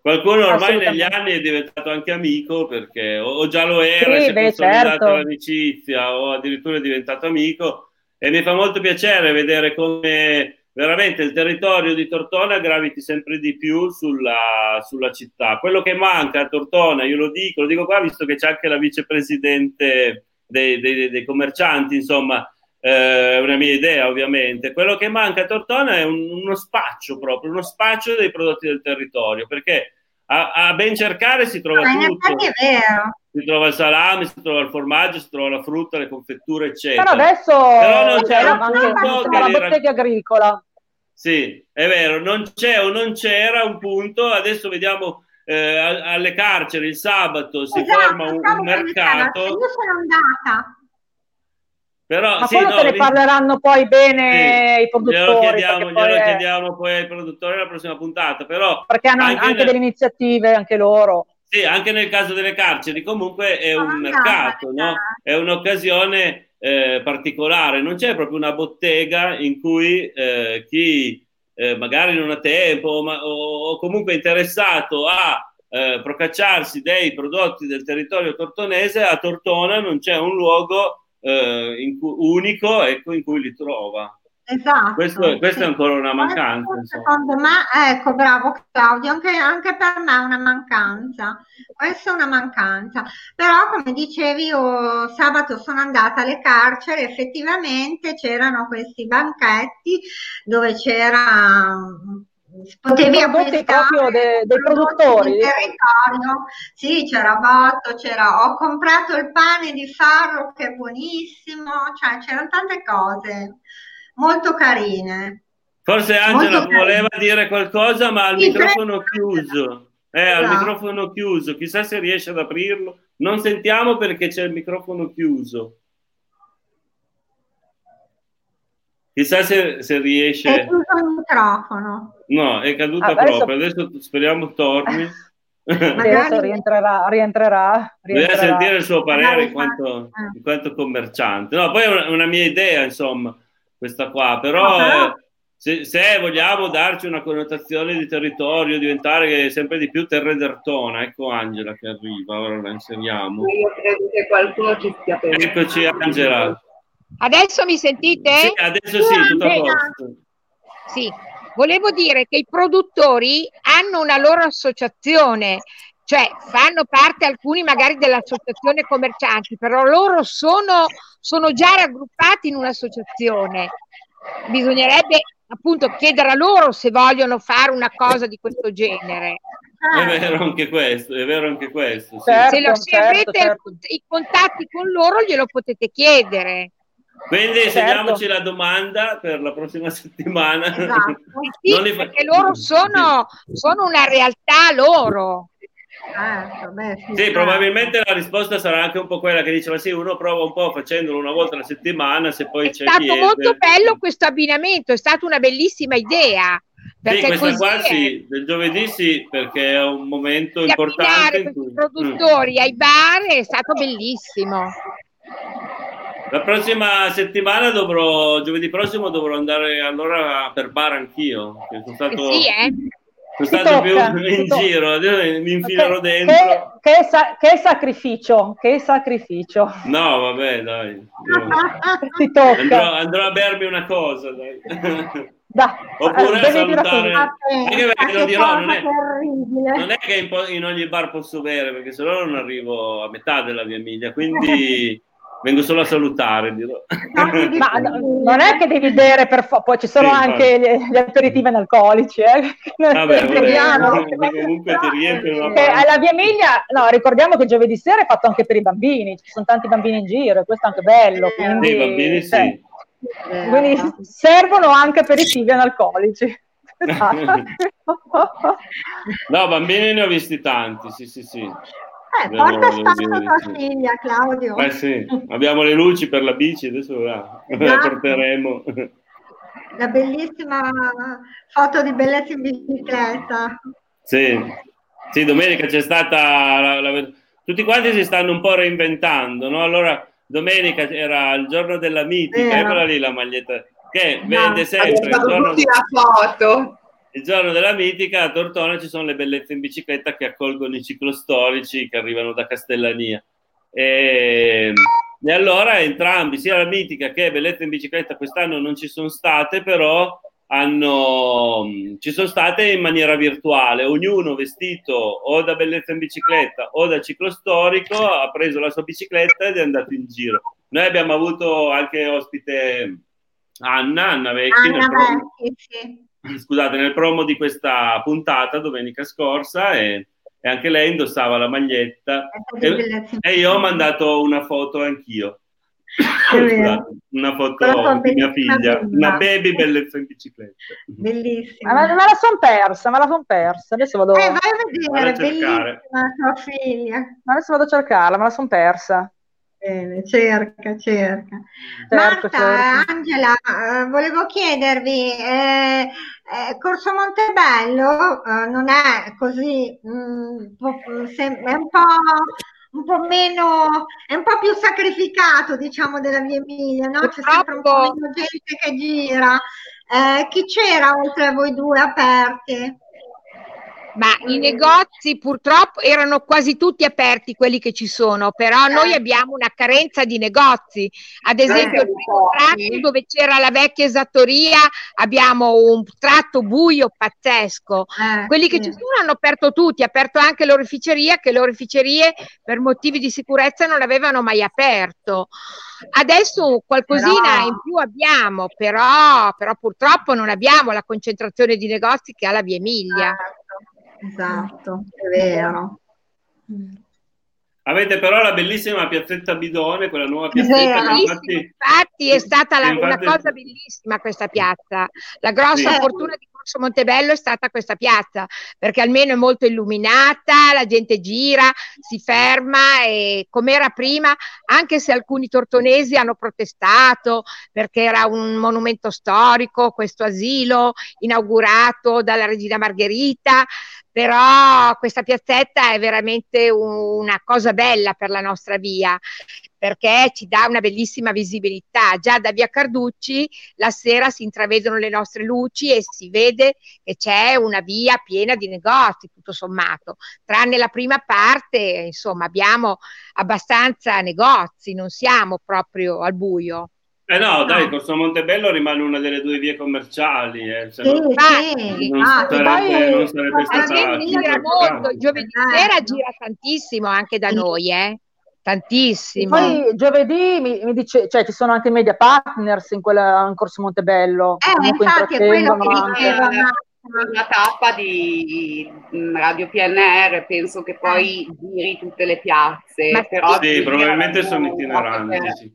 Qualcuno ormai negli anni è diventato anche amico perché o, già lo era, sì, si è consolidato certo. l'amicizia o addirittura è diventato amico e mi fa molto piacere vedere come veramente il territorio di Tortona graviti sempre di più sulla, sulla, città. Quello che manca a Tortona, io lo dico, lo dico qua visto che c'è anche la vicepresidente dei, dei, dei commercianti, insomma, eh, è una mia idea ovviamente. Quello che manca a Tortona è un, uno spaccio proprio, uno spaccio dei prodotti del territorio, perché a, a ben cercare si trova ah, tutto. È vero si trova il salame, si trova il formaggio, si trova la frutta, le confetture, eccetera. Però adesso Però non c'è un punto che la bottega agricola. Sì, è vero, non c'è o non c'era un punto, adesso vediamo eh, alle carceri il sabato si esatto, forma un, un mercato. Io sono andata. Però, Ma sì, no, ne parleranno poi bene sì, i produttori. Glielo chiediamo, glielo è... chiediamo poi ai produttori alla prossima puntata. Però perché hanno anche, anche nel... delle iniziative, anche loro. Sì, anche nel caso delle carceri, comunque è un mercato, no? è un'occasione eh, particolare. Non c'è proprio una bottega in cui eh, chi eh, magari non ha tempo ma, o, o, comunque interessato a eh, procacciarsi dei prodotti del territorio tortonese, a Tortona non c'è un luogo eh, cui, unico ecco, in cui li trova. Esatto. Questo, questa sì. è ancora una mancanza. Secondo me, ecco, bravo Claudio, anche, anche, per me è una mancanza. Questa è una mancanza. Però, come dicevi, io sabato sono andata alle carceri, effettivamente c'erano questi banchetti dove c'era potevi acquistare proprio de, dei produttori territorio sì c'era botto c'era ho comprato il pane di farro che è buonissimo cioè c'erano tante cose molto carine. Forse Angela molto voleva carine. dire qualcosa, ma al sì, microfono chiuso. Eh, al esatto. microfono chiuso, chissà se riesce ad aprirlo. Non sentiamo perché c'è il microfono chiuso. Chissà se, se riesce. È chiuso il microfono. No, è caduto ah, adesso... proprio. Adesso speriamo torni. Adesso rientrerà, rientrerà, rientrerà. sentire il suo parere in quanto, in quanto commerciante. No, poi è una, una, mia idea, insomma, questa qua, però, no, eh, se, se, vogliamo darci una connotazione di territorio, diventare sempre di più terredertona, ecco Angela che arriva, ora la inseriamo. Io credo che qualcuno ci stia per Eccoci Angela. Adesso mi sentite? Sì, adesso sì, tutto a posto. Sì, volevo dire che i produttori hanno una loro associazione, cioè fanno parte alcuni magari dell'associazione commercianti, però loro sono, sono già raggruppati in un'associazione. Bisognerebbe appunto chiedere a loro se vogliono fare una cosa di questo genere. È vero anche questo, è vero anche questo. Sì. Certo, se, lo, se certo, avete certo. i contatti con loro glielo potete chiedere. Quindi certo. segniamoci la domanda per la prossima settimana. Esatto. Sì, perché loro sono, sono, una realtà loro. Beh, sì, sì probabilmente la risposta sarà anche un po' quella che diceva sì, uno prova un po' facendolo una volta alla settimana, se poi è c'è È stato chiede. molto bello questo abbinamento, è stata una bellissima idea. Sì, questa qua sì, del giovedì sì, perché è un momento di importante. I cui... produttori mm. ai bar è stato bellissimo. La prossima settimana dovrò, giovedì prossimo dovrò andare allora per bar anch'io. Sono stato, eh sì, eh? Stato più in giro, mi infilerò che, dentro. Che, che, sa, che, sacrificio, che sacrificio. No, vabbè, dai. Ti tocca. Andrò, andrò a bermi una cosa, dai. Da, Oppure a salutare, anche perché lo dirò, non è, non è che in, in, ogni bar posso bere, perché se no non arrivo a metà della mia miglia, quindi vengo solo a salutare. Dirò. Ma non è che devi bere per fo- poi ci sono sì, anche gli, gli, aperitivi analcolici. Eh? Vabbè, vabbè, comunque ti riempiono che alla via miglia, no, ricordiamo che giovedì sera è fatto anche per i bambini, ci sono tanti bambini in giro e questo è anche bello. Quindi, sì, i bambini sì. Cioè, quindi servono anche aperitivi analcolici. no, bambini ne ho visti tanti, sì, sì, sì. Eh, porta spazio tua figlia, Claudio. Eh sì, abbiamo le luci per la bici, adesso la, la porteremo. La bellissima foto di bellezza in bicicletta. Sì, sì domenica c'è stata... La, la, tutti quanti si stanno un po' reinventando, no? Allora, domenica era il giorno della mitica, eccola lì la maglietta, che vende sempre... Il giorno, la foto il giorno della mitica a Tortona ci sono le bellezze in bicicletta che accolgono i ciclostorici che arrivano da Castellania. E, e allora entrambi, sia la mitica che bellezza in bicicletta, quest'anno non ci sono state, però hanno, ci sono state in maniera virtuale, ognuno vestito o da bellezza in bicicletta o da ciclostorico ha preso la sua bicicletta ed è andato in giro. Noi abbiamo avuto anche ospite Anna, Anna Vecchi, Anna Vecchi sì scusate, nel promo di questa puntata domenica scorsa e, e anche lei indossava la maglietta e, e, io ho mandato una foto anch'io. Scusate, una foto di mia figlia, una baby bellezza in bicicletta. Bellissima. Ma, me la sono persa, me la sono persa. Adesso vado, eh, vai a vedere, bellissima tua figlia. Adesso vado a cercarla, me la sono persa. Bene, cerca, cerca. Certo, Marta, certo. Angela, eh, volevo chiedervi, eh, eh, Corso Montebello eh, non è così, mh, mm, è un po', un po' meno, è un po' più sacrificato, diciamo, della via Emilia, no? C'è sempre un po' meno gente che gira. Eh, chi c'era oltre a voi due aperti? Ma i negozi purtroppo erano quasi tutti aperti quelli che ci sono, però noi abbiamo una carenza di negozi. Ad esempio, il primo tratto dove c'era la vecchia esattoria abbiamo un tratto buio pazzesco. Eh, quelli che ci sono hanno aperto tutti, ha aperto anche l'oreficeria, che le oreficerie per motivi di sicurezza non avevano mai aperto. Adesso qualcosina però... in più abbiamo, però, però purtroppo non abbiamo la concentrazione di negozi che ha la Via Emilia. Esatto, è vero. Avete però la bellissima piazzetta Bidone, quella nuova piazzetta. Che infatti, infatti è stata la, infatti... una cosa bellissima questa piazza. La grossa sì. fortuna di Corso Montebello è stata questa piazza, perché almeno è molto illuminata, la gente gira, si ferma e come era prima, anche se alcuni tortonesi hanno protestato perché era un monumento storico, questo asilo inaugurato dalla regina Margherita, però questa piazzetta è veramente una cosa bella per la nostra via perché ci dà una bellissima visibilità. Già da via Carducci la sera si intravedono le nostre luci e si vede che c'è una via piena di negozi, tutto sommato. Tranne la prima parte, insomma, abbiamo abbastanza negozi, non siamo proprio al buio. Eh no, dai, Corso Montebello rimane una delle due vie commerciali. Eh. Se sì, no, sì. Non, ah, sarebbe, non sarebbe stata... Gira molto, il giovedì sera gira tantissimo anche da noi, eh? Tantissimo. Poi giovedì mi, mi, dice, cioè ci sono anche media partners in, quella, in Corso Montebello. Eh, infatti è quello che diceva una tappa di Radio PNR, penso che poi giri tutte le piazze. Ma però sì, probabilmente sono itineranti. Sì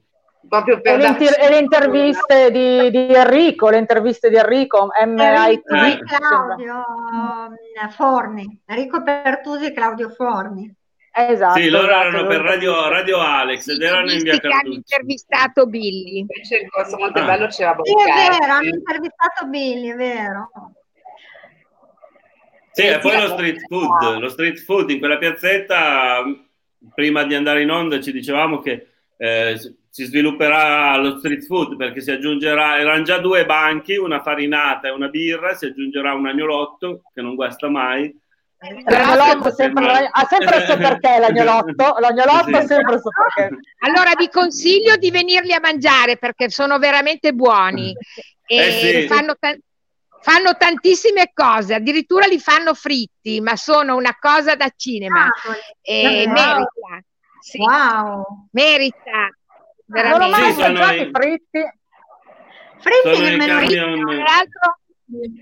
proprio per e, e le interviste di, di, Enrico, le interviste di Enrico, MIT. Eh, Claudio mm, Forni, Enrico Pertusi e Claudio Forni. Esatto, sì, loro esatto, erano per Radio, Radio Alex ed erano in via Carducci. hanno intervistato Billy. Invece il corso Montebello ah. c'era Sì, è vero, hanno intervistato Billy, è vero. Sì, e poi lo street food, lo street food in quella piazzetta, prima di andare in onda ci dicevamo che eh, si svilupperà lo street food perché si aggiungerà, erano già due banchi, una farinata e una birra, si aggiungerà un agnolotto che non guasta mai. L'agnolotto sempre, ha sempre il suo perché l'agnolotto, l'agnolotto ha sempre il suo perché. Allora vi consiglio di venirli a mangiare perché sono veramente buoni e eh sì. fanno, t- fanno tantissime cose, addirittura li fanno fritti, ma sono una cosa da cinema ah, e wow. merita. Sì. Wow. Merita. Veramente. Non ho mai sì, mangiato i fritti. Fritti nemmeno io. Tra l'altro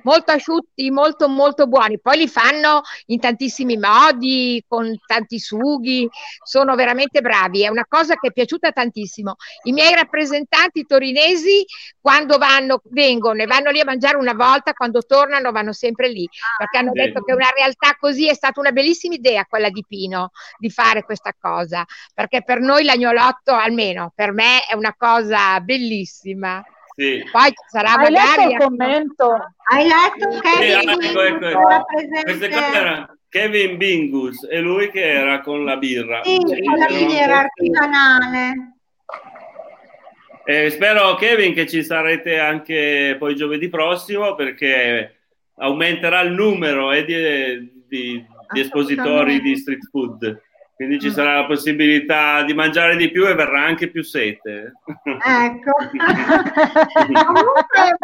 molto asciutti, molto molto buoni. Poi li fanno in tantissimi modi, con tanti sughi, sono veramente bravi. È una cosa che è piaciuta tantissimo. I miei rappresentanti torinesi, quando vanno, vengono e vanno lì a mangiare una volta, quando tornano vanno sempre lì, perché hanno detto che una realtà così è stata una bellissima idea quella di Pino, di fare questa cosa, perché per noi l'agnolotto, almeno per me, è una cosa bellissima. Sì. Poi sarà Hai magari... letto il commento? Hai letto Kevin? Sì, ecco, ecco, ecco. era Kevin Bingus, è lui che era con la birra. Sì, con la birra artigianale. Eh, spero Kevin che ci sarete anche poi giovedì prossimo perché aumenterà il numero eh, di, di, di espositori di street food quindi ci mm. sarà la possibilità di mangiare di più e verrà anche più sete. Ecco. Comunque,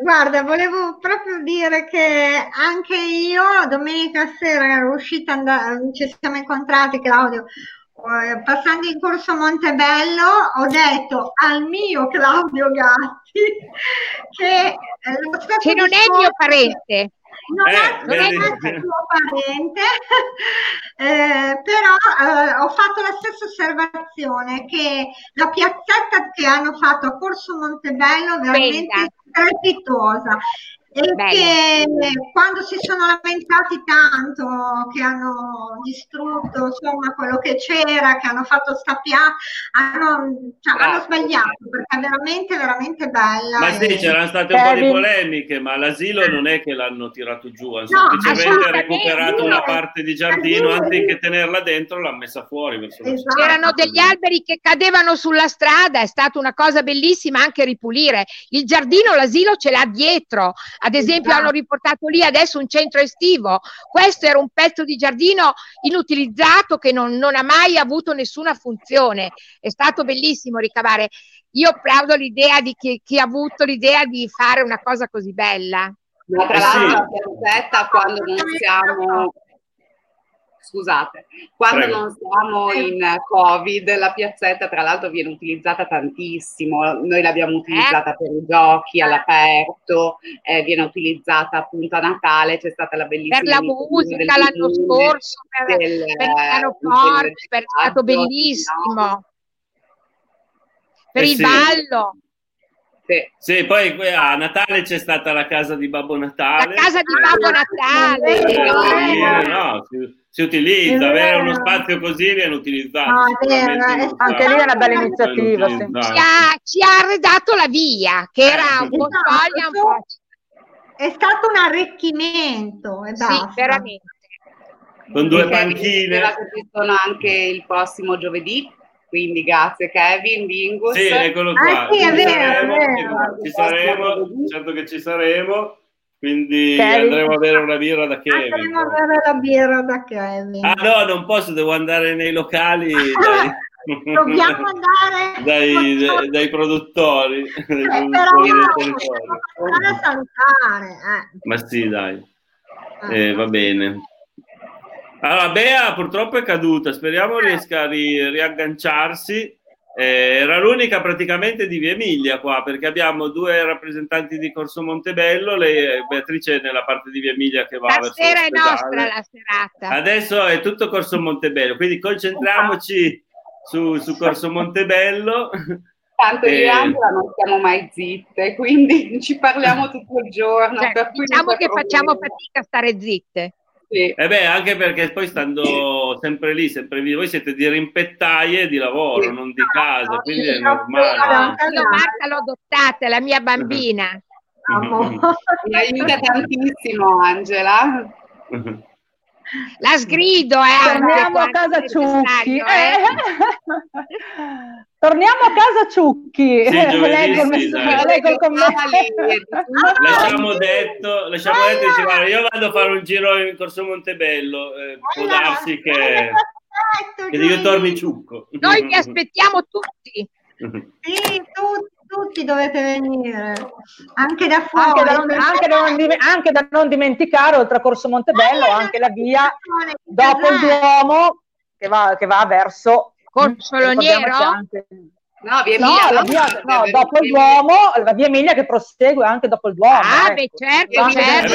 guarda, volevo proprio dire che anche io domenica sera ero uscita, and- ci siamo incontrati Claudio, eh, passando in corso Montebello ho detto al mio Claudio Gatti che, eh, lo che non è il mio parente non eh, è, non è il tuo parente, eh, però eh, ho fatto la stessa osservazione che la piazzetta che hanno fatto a Corso Montebello è veramente strepitosa e Bello. che quando si sono lamentati tanto che hanno distrutto insomma quello che c'era, che hanno fatto stappiare, hanno, cioè, hanno sbagliato perché è veramente veramente bella. Ma sì, c'erano state un po' di polemiche, ma l'asilo non è che l'hanno tirato giù, hanno no, semplicemente recuperato una parte di giardino, anziché tenerla dentro l'hanno messa fuori. Esatto. C'erano degli alberi che cadevano sulla strada, è stata una cosa bellissima anche ripulire. Il giardino, l'asilo ce l'ha dietro ad esempio hanno riportato lì adesso un centro estivo, questo era un pezzo di giardino inutilizzato che non, non ha mai avuto nessuna funzione, è stato bellissimo ricavare. Io applaudo l'idea di chi, chi ha avuto l'idea di fare una cosa così bella. Ma tra l'altro, aspetta, quando non siamo scusate, quando Prego. non siamo in Covid, la piazzetta tra l'altro viene utilizzata tantissimo, noi l'abbiamo utilizzata eh? per i giochi all'aperto, eh, viene utilizzata appunto a Natale, c'è stata la bellissima... Per la musica l'anno scorso, per, del, per l'aeroporto, è stato bellissimo. No? Per eh il sì. ballo. Sì. sì. poi a Natale c'è stata la casa di Babbo Natale. La casa di Babbo Natale. Eh, no, no, si utilizza, avere uno spazio così viene utilizzato. No, vero, anche lì è una bella iniziativa. Sì. Ci, ha, ci, ha, arredato la via, che era un po' spoglia, un po'. È stato un arricchimento. E sì, veramente. Con due panchine. Ci sono anche il prossimo giovedì, quindi grazie Kevin, Bingus. Sì, eccolo qua. Ah, sì, è vero, saremo, è vero. Ci saremo, certo che ci saremo. Quindi Kevin. andremo a bere una birra da Kevin. Andremo a bere la birra da Kevin. Ah no, non posso, devo andare nei locali. Dai. Dobbiamo andare dai, dai, dai produttori. Eh, dai produttori però no, salutare. Eh. Ma sì, dai. Eh, va bene. Allora, Bea purtroppo è caduta, speriamo riesca a ri- riagganciarsi eh, era l'unica praticamente di Via Emilia qua, perché abbiamo due rappresentanti di Corso Montebello, lei, Beatrice nella parte di Via Emilia che va la verso sera è nostra la serata. Adesso è tutto Corso Montebello, quindi concentriamoci su, su Corso Montebello. Tanto io e Angela non siamo mai zitte, quindi ci parliamo tutto il giorno. Cioè, diciamo che problema. facciamo fatica a stare zitte. Sì. Eh beh, anche perché poi stando sempre lì, sempre lì, voi siete di rimpettaie di lavoro, sì. non di casa, no, quindi sì, è normale. Io Marta l'ho adottata, la mia bambina. Mi aiuta tantissimo, Angela. La sgrido, eh. Torniamo a casa Ciucchi. Eh. Torniamo a casa Ciucchi. Sì, leggo, sì, leggo il Lasciamo detto, lasciamo detto diceva, io vado a fare un giro in Corso Montebello, eh, può darsi che, che io torni ciucco. Noi vi aspettiamo tutti. Sì, tutti tutti dovete venire, anche da fuori. Anche da non, anche da non, anche da non dimenticare, oltre a Corso Montebello, ah, anche la via dopo il Duomo che va, che va verso Corso Loniero. No, via Emilia. No, la via, no, dopo il Duomo, la via Emilia che prosegue anche dopo il Duomo. Ah, ecco. beh, certo, certo.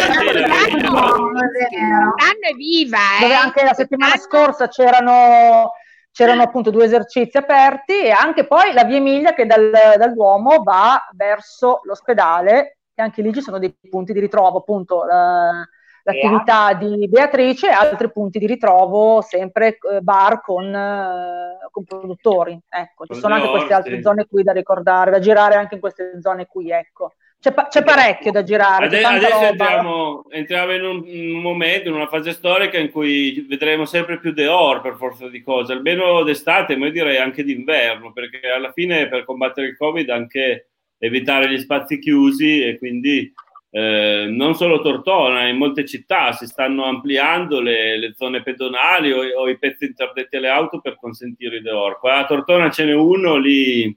Quest'anno è viva. Eh. Dove anche la settimana scorsa c'erano c'erano appunto due esercizi aperti e anche poi la via Emilia che dal, dal Duomo va verso l'ospedale e anche lì ci sono dei punti di ritrovo, appunto la, l'attività di Beatrice e altri punti di ritrovo, sempre eh, bar con, eh, con produttori. Ecco, ci sono anche queste altre zone qui da ricordare, da girare anche in queste zone qui, ecco. C'è, c'è, parecchio da girare. Adesso, adesso entriamo, entriamo in, un, un, momento, in una fase storica in cui vedremo sempre più Deor per forza di cose, almeno d'estate, ma io direi anche d'inverno, perché alla fine per combattere il Covid anche evitare gli spazi chiusi e quindi eh, non solo Tortona, in molte città si stanno ampliando le, le zone pedonali o, o, i pezzi interdetti alle auto per consentire i Deor. Qua a Tortona ce n'è uno lì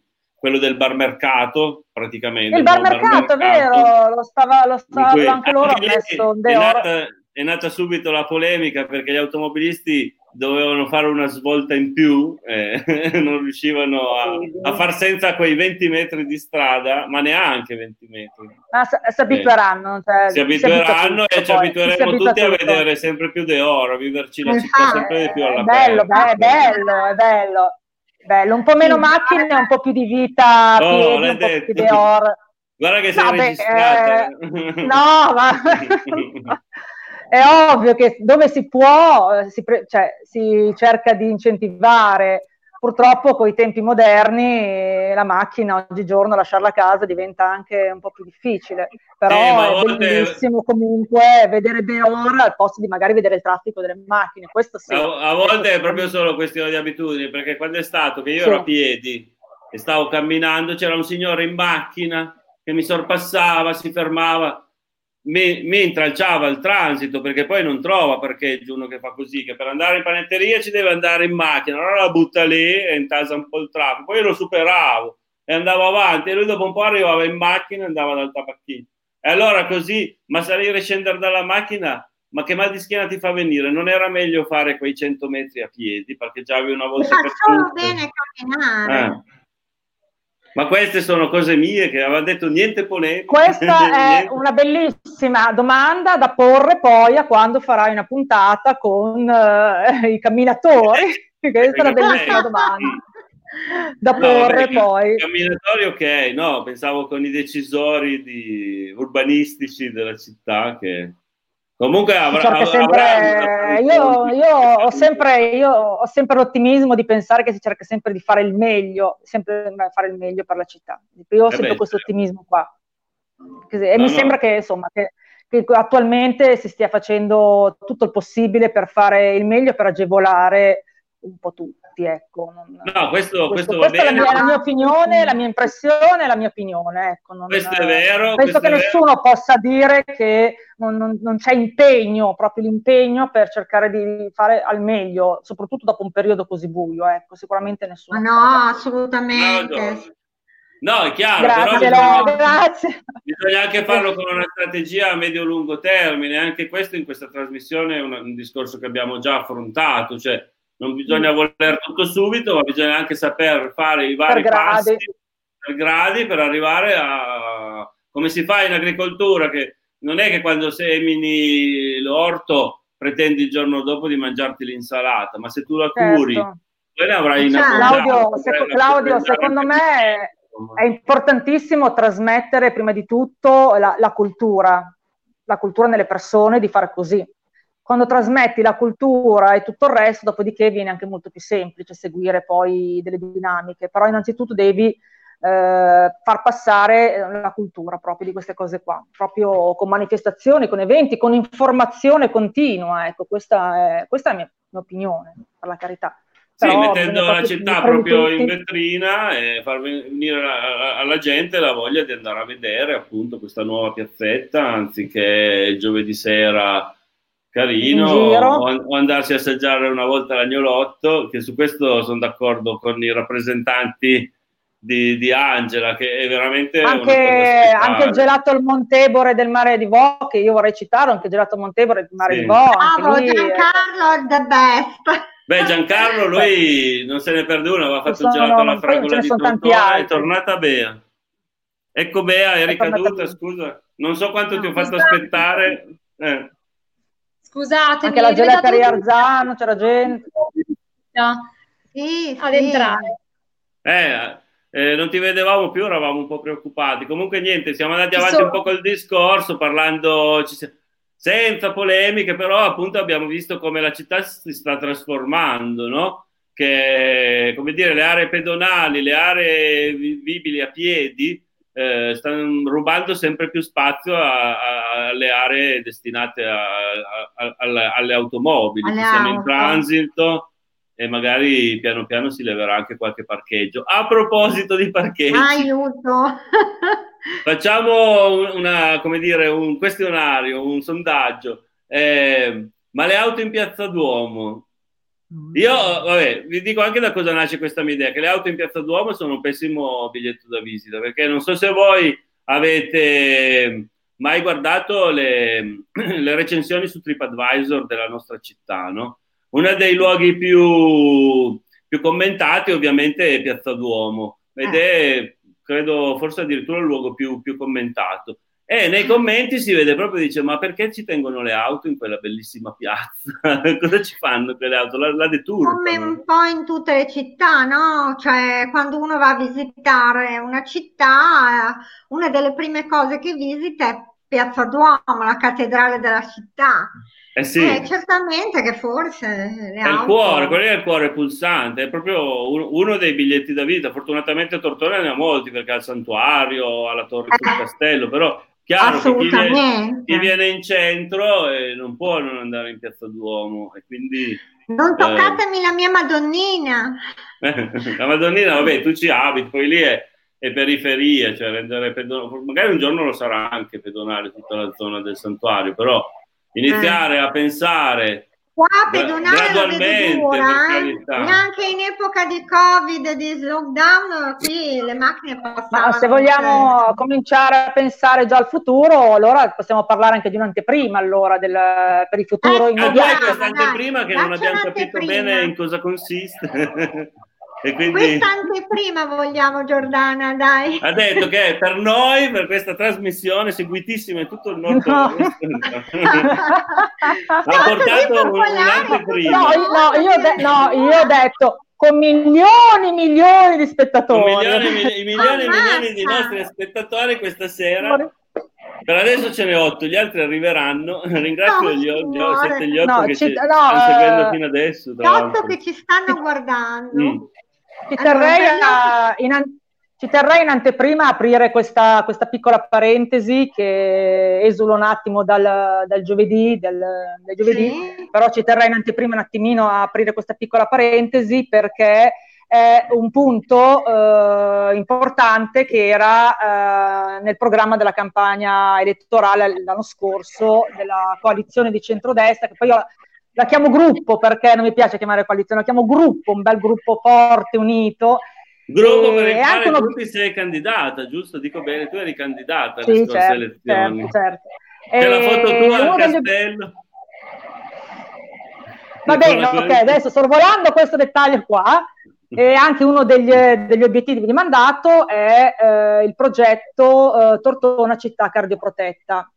quello del bar mercato praticamente. Il bar mercato, è vero, lo stava, lo stava cui, anche loro anche messo è nata, è nata subito la polemica perché gli automobilisti dovevano fare una svolta in più, eh, non riuscivano a, a, far senza quei 20 metri di strada, ma neanche 20 metri. Ma si abitueranno. Cioè, si abitueranno si e ci abitueremo tutti a vedere sempre più De Oro, a viverci la città sempre di più alla bello, bello, è bello, è bello. Bello, un po' meno macchine, un po' più di vita, oh, piedi, un po' più di or. Guarda che sei no, registrata. Eh, no, ma è ovvio che dove si può si, pre- cioè, si cerca di incentivare. Purtroppo con i tempi moderni la macchina oggigiorno lasciarla a casa diventa anche un po' più difficile, però eh, è volte... bellissimo comunque vedere Deor al posto di magari vedere il traffico delle macchine, questo sì. A, a volte è proprio solo questione di abitudini, perché quando è stato che io sì. ero a piedi e stavo camminando c'era un signore in macchina che mi sorpassava, si fermava me, mentre alciava il transito, perché poi non trova parcheggio uno che fa così, che per andare in panetteria ci deve andare in macchina, allora la butta lì e intasa un po' il traffico, poi lo superavo e andavo avanti e lui dopo un po' arrivava in macchina e andava dal tabacchino. E allora così, ma salire e scendere dalla macchina, ma che mal di schiena ti fa venire? Non era meglio fare quei 100 metri a piedi, parcheggiavi una volta per solo bene camminare. Eh. Ma queste sono cose mie che aveva detto niente polemico. Questa è una bellissima domanda da porre poi a quando farai una puntata con uh, i camminatori. Questa è una bellissima domanda da no, porre vabbè, poi. I camminatori ok, no, pensavo con i decisori di, urbanistici della città che Comunque avrà, sempre, avrà... Io, io, ho sempre, io, ho sempre, l'ottimismo di pensare che si cerca sempre di fare il meglio, sempre fare il meglio per la città. Io ho eh sempre beh, questo certo. ottimismo qua. E no, mi no. sembra che, insomma, che, che, attualmente si stia facendo tutto il possibile per fare il meglio, per agevolare un po' tutti. Ecco. Non, no, questo, questo, questo questa è la mia, la mia, opinione, la mia impressione, la mia opinione. Ecco. Non, questo è vero. Penso che nessuno vero. possa dire che non, non, non, c'è impegno, proprio l'impegno per cercare di fare al meglio, soprattutto dopo un periodo così buio. Ecco. Sicuramente nessuno. No, assolutamente. No, è chiaro, grazie, però bisogna, grazie. bisogna, anche farlo con una strategia a medio-lungo termine. Anche questo in questa trasmissione è un, un discorso che abbiamo già affrontato, cioè non bisogna voler tutto subito, ma bisogna anche saper fare i vari per passi per gradi per arrivare a come si fa in agricoltura, che non è che quando semini l'orto pretendi il giorno dopo di mangiarti l'insalata, ma se tu la curi certo. poi ne avrai cioè, Claudio, seco, Claudio secondo me è importantissimo trasmettere prima di tutto la, la cultura, la cultura nelle persone di fare così quando trasmetti la cultura e tutto il resto, dopodiché viene anche molto più semplice seguire poi delle dinamiche, però innanzitutto devi eh, far passare la cultura proprio di queste cose qua, proprio con manifestazioni, con eventi, con informazione continua, ecco, questa è, questa è la mia, mia opinione, per la carità. Sì, Però mettendo la città proprio in vetrina e far venire alla gente la voglia di andare a vedere appunto questa nuova piazzetta, anziché giovedì sera carino o, o, andarsi a assaggiare una volta l'agnolotto, che su questo sono d'accordo con i rappresentanti di, di Angela, che è veramente anche, anche il gelato al Montebore del mare di Vo, che io vorrei citare, anche il gelato al Montebore del mare sì. di Vo. Bravo, Giancarlo, the best. Beh, Giancarlo, lui non se ne perde una, aveva fatto sono, il gelato alla fragola di Tortona, è tornata Bea. Ecco Bea, è ricaduta, scusa. Non so quanto no, ti ho fatto aspettare. Eh. Scusate, anche la gelateria Arzano c'era gente sì, ad sì. entrare. Eh, eh, non ti vedevamo più, eravamo un po' preoccupati. Comunque niente, siamo andati avanti un po' col discorso parlando senza polemiche, però appunto abbiamo visto come la città si sta trasformando, no? Che come dire, le aree pedonali, le aree vivibili a piedi eh, stanno rubando sempre più spazio alle aree destinate a, a, a, alle automobili. Alle siamo in transito e magari piano piano si leverà anche qualche parcheggio. A proposito di parcheggi, aiuto! facciamo una, come dire, un questionario, un sondaggio. Eh, ma le auto in piazza Duomo io, vabbè, vi dico anche da cosa nasce questa mia idea, che le auto in Piazza Duomo sono un pessimo biglietto da visita, perché non so se voi avete mai guardato le, le recensioni su TripAdvisor della nostra città, no? Uno dei luoghi più, più commentati ovviamente è Piazza Duomo ed eh. è, credo, forse addirittura il luogo più, più commentato. E nei commenti si vede proprio, dice, ma perché ci tengono le auto in quella bellissima piazza? Cosa ci fanno quelle auto? La, la deturpano. Come un po' in tutte le città, no? Cioè, quando uno va a visitare una città, una delle prime cose che visita è Piazza Duomo, la cattedrale della città. Eh sì. Eh, certamente che forse è auto... il cuore, quello è il cuore pulsante, è proprio uno dei biglietti da vita. Fortunatamente a Tortona ne ha molti perché ha il santuario, ha la torre sul eh. castello, però Chiaro che chi viene, chi viene, in centro eh, non può non andare in Piazza Duomo e quindi... Non eh, toccatemi eh, la mia Madonnina! la Madonnina, vabbè, tu ci abiti, poi lì è, è periferia, cioè rendere pedonale, magari un giorno lo sarà anche pedonale tutta la zona del santuario, però iniziare eh. a pensare Qua pedonale lo vedi dura, eh? neanche in epoca di Covid, di lockdown, qui le macchine passano. Ma se vogliamo cioè. cominciare a pensare già al futuro, allora possiamo parlare anche di un'anteprima allora del, per il futuro eh, immediato. Questa anteprima che non abbiamo capito bene in cosa consiste. E quindi... Questa anteprima vogliamo, Giordana, dai. Ha detto che per noi, per questa trasmissione seguitissima in tutto il nord no. ha portato un'anteprima. No, no, io, de- no, io ho detto con milioni e milioni di spettatori. Con milioni e milioni, e milioni di nostri spettatori questa sera. Per adesso ce ne otto, gli altri arriveranno. Ringrazio no, gli, gli, siete gli otto no, che ci, no, stanno seguendo fino adesso. Gli otto che ci stanno guardando. Mm. Ci terrei, a, in, ci terrei in anteprima a aprire questa, questa, piccola parentesi che esula un attimo dal, dal giovedì, del, del giovedì sì. però ci terrei in anteprima un attimino a aprire questa piccola parentesi perché è un punto eh, importante che era eh, nel programma della campagna elettorale l'anno scorso della coalizione di centrodestra, che poi io la chiamo gruppo perché non mi piace chiamare coalizione, la chiamo gruppo, un bel gruppo forte, unito. Gruppo per il quale uno... tu sei candidata, giusto? Dico bene, tu eri candidata alle sì, scorse certo, elezioni. Certo, certo. C'è la foto tua al castello. Degli... Va bene, ok, adesso sorvolando questo dettaglio qua, e anche uno degli, degli obiettivi di mandato è eh, il progetto eh, Tortona città cardioprotetta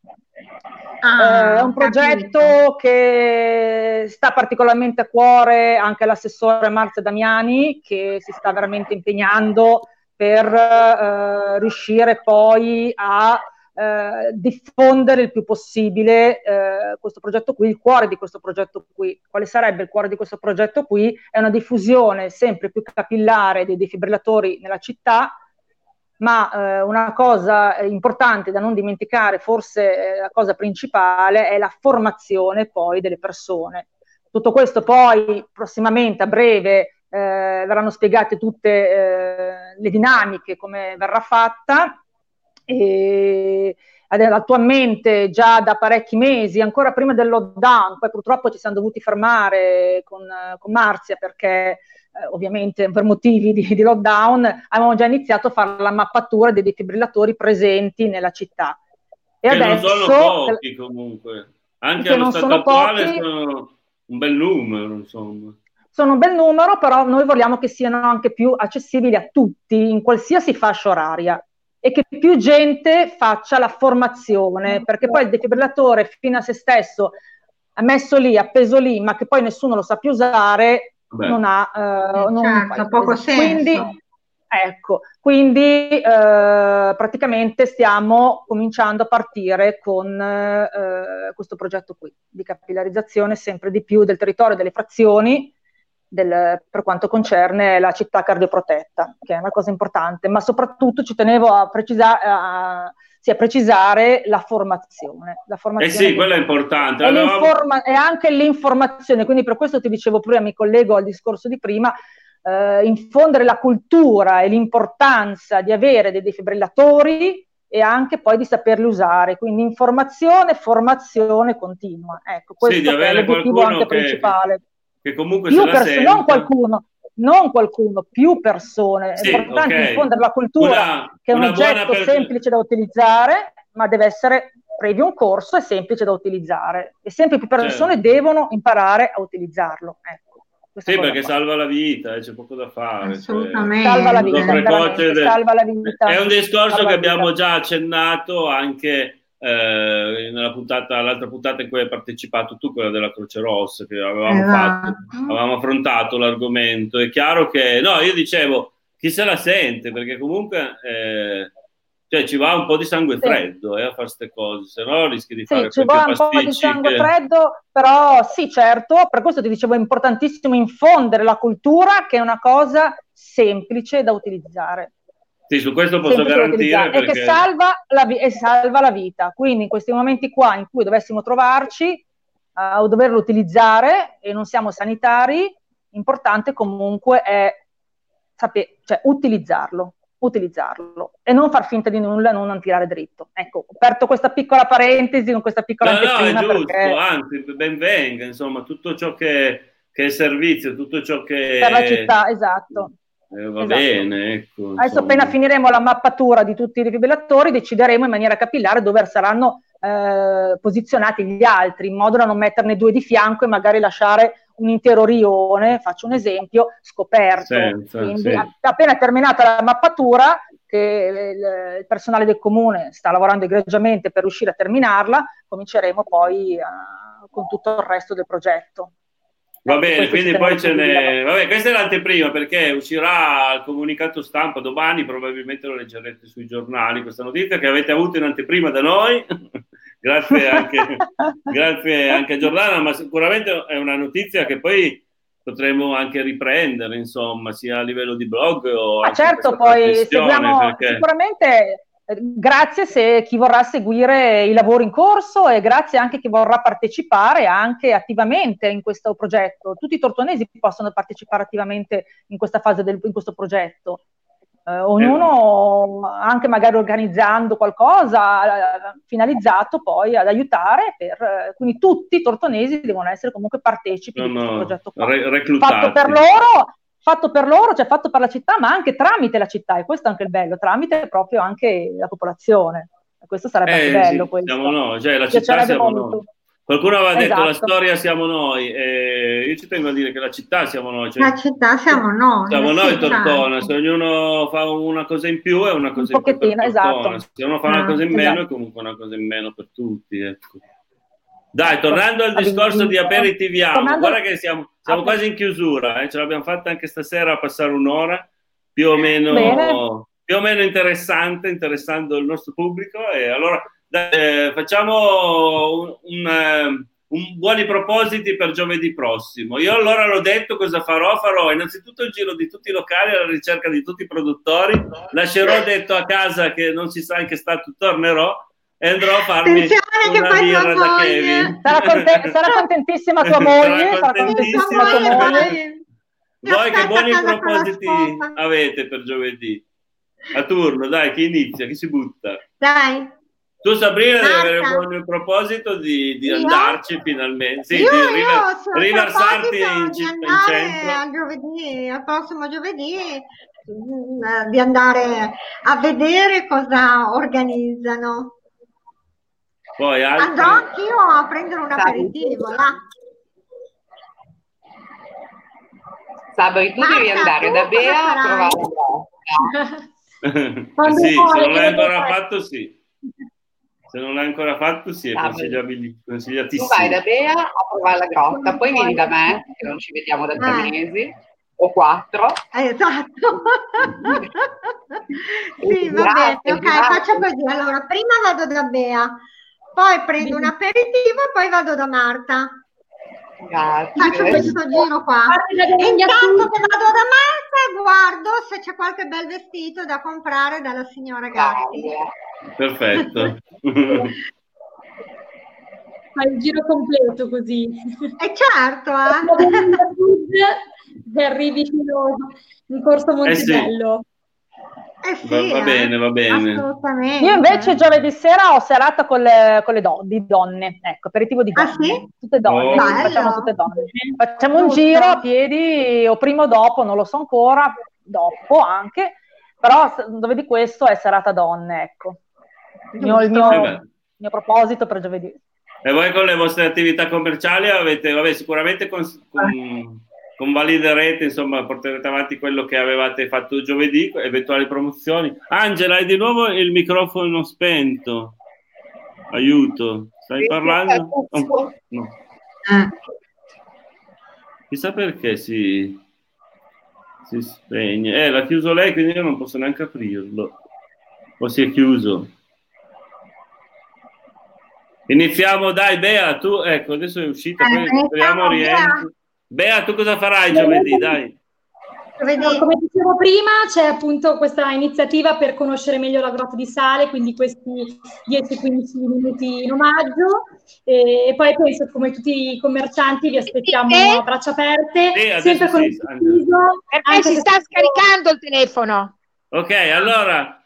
Ah, è un progetto capito. che sta particolarmente a cuore anche l'assessore Marzia Damiani, che si sta veramente impegnando per eh, riuscire poi a eh, diffondere il più possibile eh, questo progetto qui, il cuore di questo progetto qui. Quale sarebbe il cuore di questo progetto qui? È una diffusione sempre più capillare dei defibrillatori nella città, ma eh, una cosa importante da non dimenticare, forse eh, la cosa principale, è la formazione poi delle persone. Tutto questo poi prossimamente, a breve, eh, verranno spiegate tutte eh, le dinamiche, come verrà fatta e attualmente già da parecchi mesi, ancora prima del lockdown, poi purtroppo ci siamo dovuti fermare con, con Marzia perché eh, ovviamente per motivi di, di, lockdown avevamo già iniziato a fare la mappatura dei defibrillatori presenti nella città. E che adesso, non sono pochi comunque, anche allo stato attuale pochi, sono un bel numero insomma. Sono un bel numero, però noi vogliamo che siano anche più accessibili a tutti, in qualsiasi fascia oraria e che più gente faccia la formazione, perché poi il defibrillatore fino a se stesso messo lì, appeso lì, ma che poi nessuno lo sa più usare, Beh. non ha uh, non certo, poco senso. Quindi, ecco, quindi uh, praticamente stiamo cominciando a partire con uh, questo progetto qui di capillarizzazione sempre di più del territorio delle frazioni del, per quanto concerne la città cardioprotetta, che è una cosa importante, ma soprattutto ci tenevo a, precisa- a, sì, a precisare la formazione. La formazione eh sì, quella è importante. E, e, anche l'informazione, quindi per questo ti dicevo prima, mi collego al discorso di prima, eh, infondere la cultura e l'importanza di avere dei defibrillatori e anche poi di saperli usare, quindi informazione, formazione continua. Ecco, questo sì, è l'obiettivo anche che, principale che comunque più persone, non qualcuno, non qualcuno, più persone. Sì, è importante okay. diffondere la cultura una, che è un oggetto per... semplice da utilizzare, ma deve essere previo un corso e semplice da utilizzare. E sempre più persone certo. devono imparare a utilizzarlo. Ecco. Sì, perché salva la vita, eh, c'è poco da fare. Cioè, Assolutamente. Cioè, salva, la vita, salva la vita. È un discorso che abbiamo già accennato anche eh, nella puntata, l'altra puntata in cui hai partecipato tu, quella della Croce Rossa, che avevamo, esatto. fatto, avevamo affrontato l'argomento. È chiaro che, no, io dicevo, chi se la sente, perché comunque eh, cioè, ci va un po' di sangue sì. freddo eh, a fare queste cose, se no rischi di sì, fare ci va un po' di sangue che... freddo, però sì, certo, per questo ti dicevo è importantissimo infondere la cultura, che è una cosa semplice da utilizzare. Sì, su questo posso garantire. Perché... E che salva la, vi- e salva la vita. Quindi in questi momenti qua in cui dovessimo trovarci uh, o doverlo utilizzare e non siamo sanitari, importante comunque è saper, cioè, utilizzarlo, utilizzarlo e non far finta di nulla non tirare dritto. Ecco, ho aperto questa piccola parentesi con questa piccola no. No, è giusto, perché... anzi, ben venga, insomma, tutto ciò che, che è servizio, tutto ciò che... Per la città, esatto. Eh, va esatto. bene, ecco. Adesso appena finiremo la mappatura di tutti i defibrillatori decideremo in maniera capillare dove saranno eh, posizionati gli altri, in modo da non metterne due di fianco e magari lasciare un intero rione, faccio un esempio, scoperto. Senza, Quindi sì. appena terminata la mappatura, che il, personale del comune sta lavorando egregiamente per riuscire a terminarla, cominceremo poi uh, con tutto il resto del progetto. Va bene, quindi poi ce n'è. Vabbè, questa è l'anteprima perché uscirà il comunicato stampa domani, probabilmente lo leggerete sui giornali questa notizia che avete avuto in anteprima da noi. grazie, anche, grazie anche a Giordana, ma sicuramente è una notizia che poi potremo anche riprendere, insomma, sia a livello di blog o... Ma certo, poi seguiamo perché... sicuramente grazie se chi vorrà seguire i lavori in corso e grazie anche a chi vorrà partecipare anche attivamente in questo progetto. Tutti i tortonesi possono partecipare attivamente in questa fase del in questo progetto. Eh, ognuno anche magari organizzando qualcosa eh, finalizzato poi ad aiutare per, eh, quindi tutti i tortonesi devono essere comunque partecipi no, di questo progetto qua. Re- fatto per loro fatto per loro, cioè fatto per la città, ma anche tramite la città, e questo è anche il bello, tramite proprio anche la popolazione. Questo sarebbe eh, anche bello. Sì, siamo noi, cioè la città siamo molto. noi. Qualcuno aveva esatto. detto la esatto. storia siamo noi, eh, io ci tengo a dire che la città siamo noi. Cioè, la città siamo noi. Siamo noi Tortona, se ognuno fa una cosa in più è una cosa un in più per esatto. Se uno fa una ah, cosa in meno esatto. è comunque una cosa in meno per tutti. Ecco. Dai, tornando al discorso di aperitiviamo, tornando... guarda che siamo, siamo quasi in chiusura, eh? ce l'abbiamo fatta anche stasera a passare un'ora, più o meno, più o meno interessante, interessando il nostro pubblico. E allora dai, eh, facciamo un, un, eh, un, buoni propositi per giovedì prossimo. Io allora l'ho detto cosa farò, farò innanzitutto il giro di tutti i locali alla ricerca di tutti i produttori, lascerò detto a casa che non si sa in che stato tornerò e andrò a farmi una birra da Kevin. Sarà, conte- sarà, contentissima tua moglie. Sarà contentissima tua moglie. Voi che buoni propositi avete per giovedì? A turno, dai, chi inizia? Chi si butta? Dai. Tu Sabrina devi avere un buon proposito di, di andarci finalmente, sì, io, di river- riversarti in, in centro. Al, giovedì, al prossimo giovedì mm, di andare a vedere cosa organizzano. Poi altri... Andrò anch'io a prendere un aperitivo là. Sabri, tu Marta, devi andare tu da Bea a provare sì, se non l'hai ancora fatto, sì. Se non l'hai ancora fatto, sì, è consigliatissimo. Tu vai da Bea a provare la grotta, poi vieni da me, che non ci vediamo da tre eh. mesi, o quattro. esatto. sì, va bene, ok, faccio così. Allora, prima vado da Bea, poi prendo un aperitivo e poi vado da Marta. Grazie. Faccio questo giro qua. E intanto che vado da Marta guardo se c'è qualche bel vestito da comprare dalla signora Gatti. Perfetto. Fai il giro completo così. E certo, eh. e arrivi fino in Corso Montebello. Eh sì. Eh sì, va, va, bene, va bene. Assolutamente. Io invece giovedì sera ho serata con le, con le do, di donne, ecco, aperitivo di donne. Ah, sì? Tutte donne, oh. facciamo tutte donne. Facciamo un giro a piedi o prima o dopo, non lo so ancora, dopo anche, però dove di questo è serata donne, ecco. Il mio, il mio, il mio proposito per giovedì. E voi con le vostre attività commerciali avete, vabbè, sicuramente con, con convaliderete, insomma, porterete avanti quello che avevate fatto giovedì, eventuali promozioni. Angela, hai di nuovo il microfono spento. Aiuto, stai parlando? Oh, no. Chissà perché si, si spegne. Eh, l'ha chiuso lei, quindi io non posso neanche aprirlo. O si è chiuso. Iniziamo, dai, Bea, tu, ecco, adesso è uscita, poi speriamo rientri. Bea, tu cosa farai giovedì? Dai. No, come dicevo prima, c'è appunto questa iniziativa per conoscere meglio la grotta di sale, quindi questi 10-15 minuti in omaggio. E poi penso, come tutti i commercianti, vi aspettiamo e? a braccia aperte, sì, sempre con sì, il sorriso. Perché si sta scaricando il telefono. Ok, allora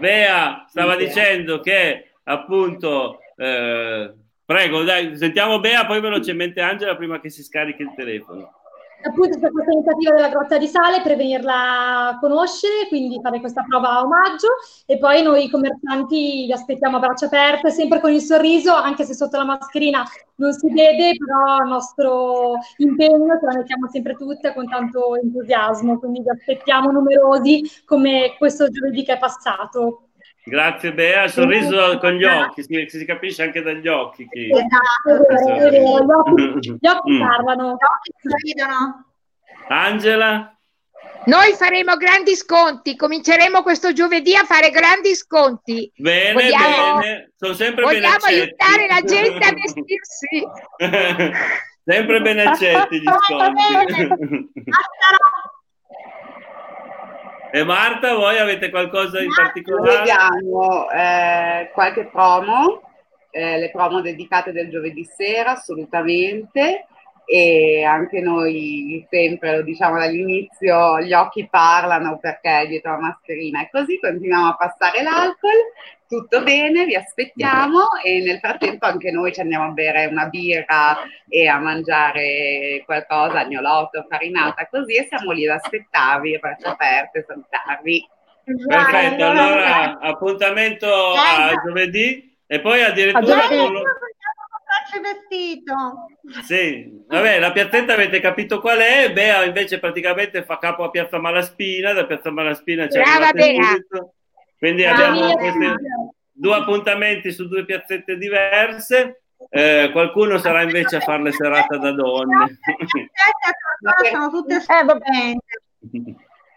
Bea stava dicendo che appunto eh, Prego, dai, sentiamo Bea, poi velocemente Angela prima che si scarichi il telefono. Appunto c'è questa iniziativa della Grotta di Sale per venirla a conoscere, quindi fare questa prova a omaggio e poi noi commercianti vi aspettiamo a braccia aperte, sempre con il sorriso, anche se sotto la mascherina non si vede, però il nostro impegno ce la mettiamo sempre tutte con tanto entusiasmo, quindi vi aspettiamo numerosi come questo giovedì che è passato. Grazie Bea, sorriso con gli occhi, si, si capisce anche dagli occhi. Che... Esatto, gli occhi, gli occhi mm. parlano, gli occhi sorridono. Angela? Noi faremo grandi sconti, cominceremo questo giovedì a fare grandi sconti. Bene, vogliamo, bene, sono sempre Vogliamo aiutare la gente a vestirsi. sempre ben accetti gli sconti. E Marta, voi avete qualcosa in particolare? Abbiamo eh, qualche promo, eh, le promo dedicate del giovedì sera, assolutamente. E anche noi sempre lo diciamo dall'inizio, gli occhi parlano perché dietro la mascherina e così continuiamo a passare l'alcol tutto bene, vi aspettiamo e nel frattempo anche noi ci andiamo a bere una birra e a mangiare qualcosa, agnolotto, farinata, così e siamo lì ad aspettarvi, a braccia aperte, salutarvi. Perfetto, allora appuntamento a giovedì e poi addirittura... Vestito. Sì, vabbè, la piazzetta avete capito qual è, Bea invece praticamente fa capo a Piazza Malaspina, da Piazza Malaspina c'è Brava Bea! Quindi abbiamo questi due appuntamenti su due piazzette diverse. eh, qualcuno sarà invece a fare le serate da donne. sono tutte stupende.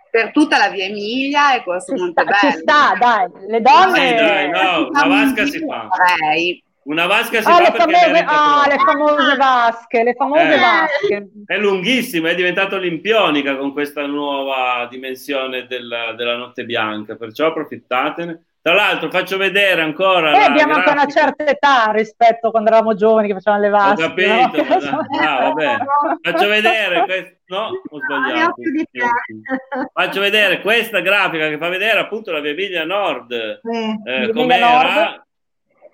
Per tutta la via Emilia e questo Montebello. Ci sta, dai, le donne... Dai, dai, no, la vasca si fa. Farei. Una vasca si ah, fa le famose, ah, le famose vasche, le famose Eh. vasche. È lunghissima, è diventato olimpionica con questa nuova dimensione della, della notte bianca, perciò approfittatene. Tra l'altro faccio vedere ancora... E la abbiamo anche una grafica. certa età rispetto a quando eravamo giovani che facevano le Ho vasche. capito, no? ma- ah, vabbè. Faccio vedere questo. No, ho ho sbagliato. Faccio vedere questa grafica che fa vedere appunto la via Emilia Nord, eh, Via com'era,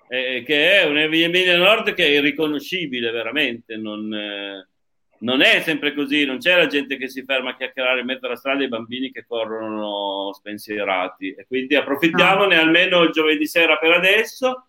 eh, che è una via Emilia Nord che è irriconoscibile veramente, non, eh, non è sempre così, non c'è la gente che si ferma a chiacchierare in mezzo alla strada e i bambini che corrono spensierati e quindi approfittiamone almeno il giovedì sera per adesso.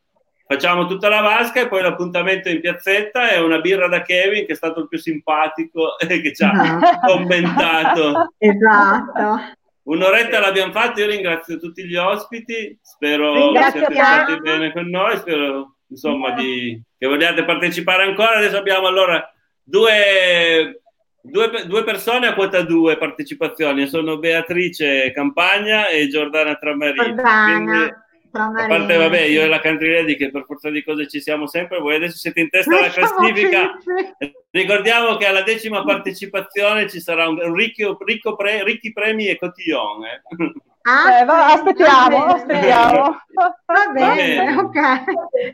Facciamo tutta la vasca e poi l'appuntamento in piazzetta è una birra da Kevin che è stato il più simpatico e che ci ha Esatto. commentato. Esatto. Un'oretta l'abbiamo fatta, io ringrazio tutti gli ospiti, spero che Ringrazio siate te. stati bene con noi, spero insomma di, che vogliate partecipare ancora. Adesso abbiamo allora due, due, due persone a quota due partecipazioni, sono Beatrice Campagna e Giordana Tramarini. Quindi, Giordana. A parte, vabbè, io e la Country Lady che per forza di cose ci siamo sempre, voi adesso siete in testa alla classifica. Ricordiamo che alla decima partecipazione ci sarà un ricco, ricco pre, ricchi premi e cotillon. Eh. Ah, Eh, va- aspettiamo, va bene. aspettiamo. Va bene, bene. ok.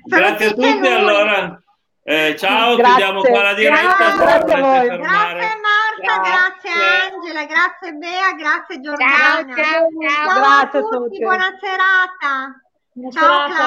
Grazie a tutti, allora. Eh, ciao, Grazie. chiudiamo qua la diretta. Grazie, grazie. Grazie Marta, grazie. Grazie. Angela, grazie Bea, grazie Ciao, Giordana. ciao, ciao. Ciao Grazie a tutti. buona serata. Buona Ciao serata. Claudia.